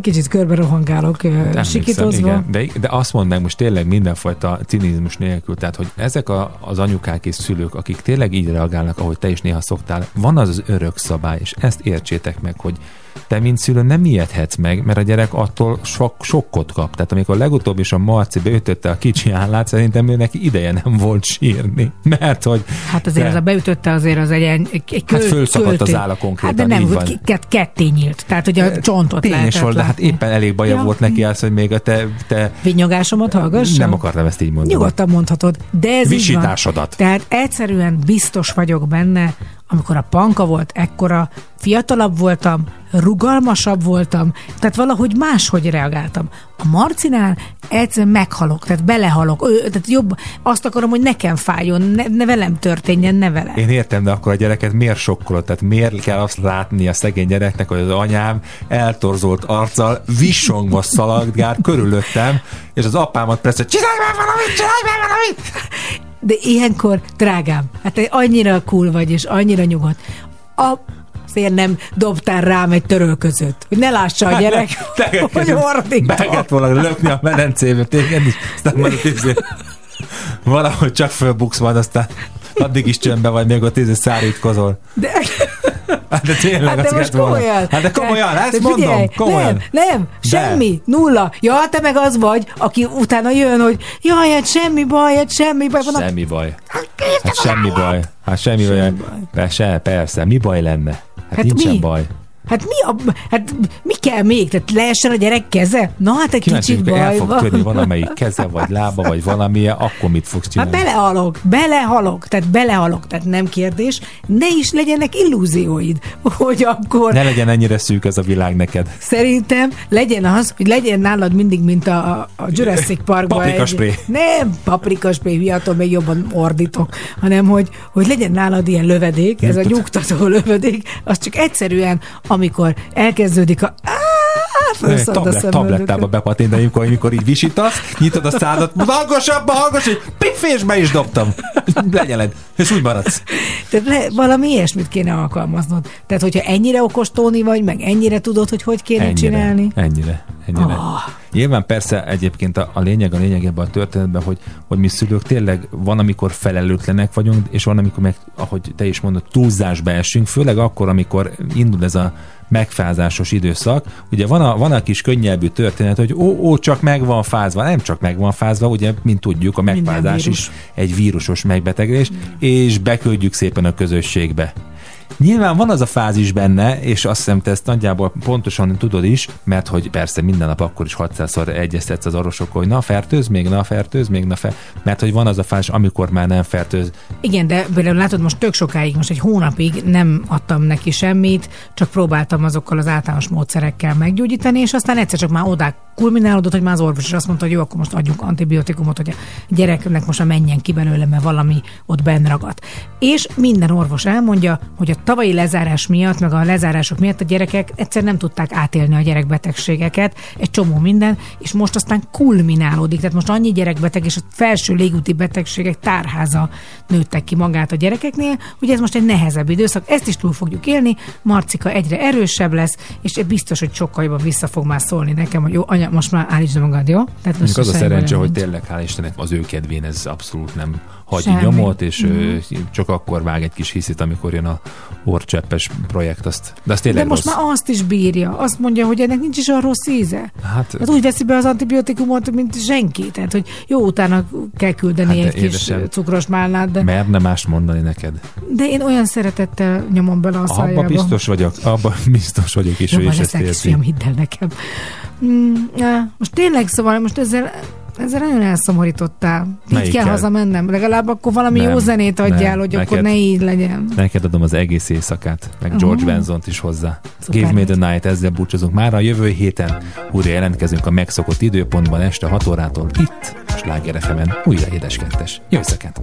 Speaker 2: kicsit körbe rohangálok,
Speaker 1: Emlékszem,
Speaker 2: sikítozva.
Speaker 1: igen. De, de azt mondd meg most tényleg mindenfajta cinizmus nélkül, tehát hogy ezek a, az anyukák és szülők, akik tényleg így reagálnak, ahogy te is néha szoktál, van az az örök szabály, és ezt értsétek meg, hogy te, mint szülő nem ijedhetsz meg, mert a gyerek attól sok, sokkot kap. Tehát amikor legutóbb is a Marci beütötte a kicsi állát, szerintem ő neki ideje nem volt sírni. Mert hogy
Speaker 2: Hát azért
Speaker 1: te-
Speaker 2: az a beütötte azért az egy, egy, egy köl,
Speaker 1: Hát fölszakadt
Speaker 2: költő.
Speaker 1: az álla konkrétan,
Speaker 2: Hát de nem,
Speaker 1: így
Speaker 2: hogy
Speaker 1: van.
Speaker 2: ke- ketté nyílt. Tehát, hogy a csontot
Speaker 1: Tényes volt, de hát éppen elég baja
Speaker 2: Ja.
Speaker 1: volt neki az, hogy még a te, te
Speaker 2: Vinyogásomat hallgassam?
Speaker 1: nem akartam ezt így mondani.
Speaker 2: Nyugodtan mondhatod, de ez így van.
Speaker 1: Visításodat.
Speaker 2: Tehát egyszerűen biztos vagyok benne, amikor a panka volt ekkora, fiatalabb voltam, rugalmasabb voltam, tehát valahogy máshogy reagáltam. A Marcinál egyszerűen meghalok, tehát belehalok, ő, tehát jobb, azt akarom, hogy nekem fájjon, ne, ne velem történjen, ne vele.
Speaker 1: Én értem, de akkor a gyereket miért sokkolod? Tehát miért kell azt látni a szegény gyereknek, hogy az anyám eltorzolt arccal visongva szaladgál körülöttem, és az apámat persze, csinálj már valamit, csinálj már valamit!
Speaker 2: De ilyenkor, drágám, hát te annyira cool vagy, és annyira nyugodt. A Azért nem dobtál rám egy törölközőt, hogy ne lássa a gyerek, hogy ordítok.
Speaker 1: Be kellett volna lökni a medencébe téged is, aztán majd a tízé, valahogy csak fölbuksz majd, aztán addig is csöndbe vagy, még ott tízé szárítkozol.
Speaker 2: De,
Speaker 1: Hát de tényleg,
Speaker 2: hát de most
Speaker 1: kellett volna.
Speaker 2: komolyan.
Speaker 1: Hát de komolyan,
Speaker 2: De-
Speaker 1: ezt
Speaker 2: de
Speaker 1: mondom,
Speaker 2: figyelj,
Speaker 1: komolyan.
Speaker 2: Nem, nem, semmi, nulla. Ja, te meg az vagy, aki utána jön, hogy jaj, hát semmi baj, hát semmi baj. Van
Speaker 1: Semmi baj. Hát semmi baj. Hát semmi baj. Persze, persze. Mi baj lenne? Hát,
Speaker 2: Hát
Speaker 1: nincsen
Speaker 2: mi?
Speaker 1: baj.
Speaker 2: Hát mi, a, hát mi kell még? Tehát leessen a gyerek keze? Na hát egy
Speaker 1: Kíváncsi,
Speaker 2: kicsit
Speaker 1: hogy el
Speaker 2: baj
Speaker 1: fog
Speaker 2: van.
Speaker 1: törni valamelyik keze, vagy lába, vagy valamilyen, akkor mit fogsz
Speaker 2: Hát
Speaker 1: csinálni?
Speaker 2: belehalok, belehalok, tehát belehalok, tehát nem kérdés. Ne is legyenek illúzióid, hogy akkor
Speaker 1: Ne legyen ennyire szűk ez a világ neked.
Speaker 2: Szerintem legyen az, hogy legyen nálad mindig, mint a, a Jurassic Parkban.
Speaker 1: Paprikaspray.
Speaker 2: egy- Nem, paprikaspray, hiatom, még jobban ordítok, hanem hogy, hogy legyen nálad ilyen lövedék, ez a nyugtató lövedék, az csak egyszerűen, amikor elkezdődik a
Speaker 1: Tablet, tablettába bepatintani, amikor, amikor így visítasz, nyitod a szádat, hallgasabban, hallgass, hogy és be is dobtam. Legyeled, és úgy maradsz.
Speaker 2: Tehát le, valami ilyesmit kéne alkalmaznod. Tehát, hogyha ennyire okos Tóni vagy, meg ennyire tudod, hogy hogy kéne
Speaker 1: Ennyire,
Speaker 2: csinálni.
Speaker 1: ennyire, ennyire.
Speaker 2: Ah.
Speaker 1: Nyilván persze egyébként a, a lényeg, a lényeg ebben a történetben, hogy, hogy mi szülők tényleg van, amikor felelőtlenek vagyunk, és van, amikor meg, ahogy te is mondod, túlzásba esünk, főleg akkor, amikor indul ez a megfázásos időszak. Ugye van a, van a kis könnyelbű történet, hogy ó, ó, csak meg van fázva. Nem csak meg van fázva, ugye, mint tudjuk, a megfázás is egy vírusos megbetegedés, és beküldjük szépen a közösségbe. Nyilván van az a fázis benne, és azt hiszem te ezt nagyjából pontosan tudod is, mert hogy persze minden nap akkor is 600-szor egyeztetsz az orvosokkal, hogy na fertőz még, na fertőz még, na fer... mert hogy van az a fázis, amikor már nem fertőz.
Speaker 2: Igen, de például látod, most tök sokáig, most egy hónapig nem adtam neki semmit, csak próbáltam azokkal az általános módszerekkel meggyógyítani, és aztán egyszer csak már oda kulminálódott, hogy már az orvos is azt mondta, hogy jó, akkor most adjunk antibiotikumot, hogy a gyereknek most már menjen ki belőle, mert valami ott benn ragadt. És minden orvos elmondja, hogy a tavalyi lezárás miatt, meg a lezárások miatt a gyerekek egyszer nem tudták átélni a gyerekbetegségeket, egy csomó minden, és most aztán kulminálódik. Tehát most annyi gyerekbeteg és a felső légúti betegségek tárháza nőttek ki magát a gyerekeknél, hogy ez most egy nehezebb időszak, ezt is túl fogjuk élni, Marcika egyre erősebb lesz, és biztos, hogy sokkal jobban vissza fog már szólni nekem, hogy jó, anya, most már állítsd magad, jó? Tehát
Speaker 1: Mondjuk az a szerencse, hogy tényleg, hál' Istennek, az ő kedvén ez abszolút nem hagy
Speaker 2: Semmi.
Speaker 1: nyomot, és mm. csak akkor vág egy kis hiszit, amikor jön a orcseppes projekt, azt, de az
Speaker 2: De most
Speaker 1: rossz.
Speaker 2: már azt is bírja. Azt mondja, hogy ennek nincs is a rossz íze.
Speaker 1: Hát,
Speaker 2: Hát úgy veszi be az antibiotikumot, mint senki. Tehát, hogy jó, utána kell küldeni
Speaker 1: Hát
Speaker 2: egy kis
Speaker 1: édesem,
Speaker 2: cukros málnát, de,
Speaker 1: merne más mondani neked.
Speaker 2: de én olyan szeretettel nyomom bele a szájába.
Speaker 1: Abba biztos vagyok, abba biztos vagyok is, ő
Speaker 2: Jobban
Speaker 1: is ezt
Speaker 2: kis
Speaker 1: érti.
Speaker 2: fiam, hidd el nekem. Mm, most tényleg, szóval most ezzel ezzel nagyon elszomorítottál. Így
Speaker 1: Melyikkel?
Speaker 2: kell hazamennem. Legalább akkor valami
Speaker 1: Nem,
Speaker 2: jó zenét adjál,
Speaker 1: nem,
Speaker 2: hogy
Speaker 1: neked-
Speaker 2: akkor ne így legyen.
Speaker 1: Neked adom az egész éjszakát, meg
Speaker 2: Aha.
Speaker 1: George Benzont is hozzá.
Speaker 2: Szuper
Speaker 1: Give me the night, ezzel búcsúzunk. Már a jövő héten újra jelentkezünk a megszokott időpontban este 6 órától itt, a Sláger. Újra édeskettes. Jó éjszakát!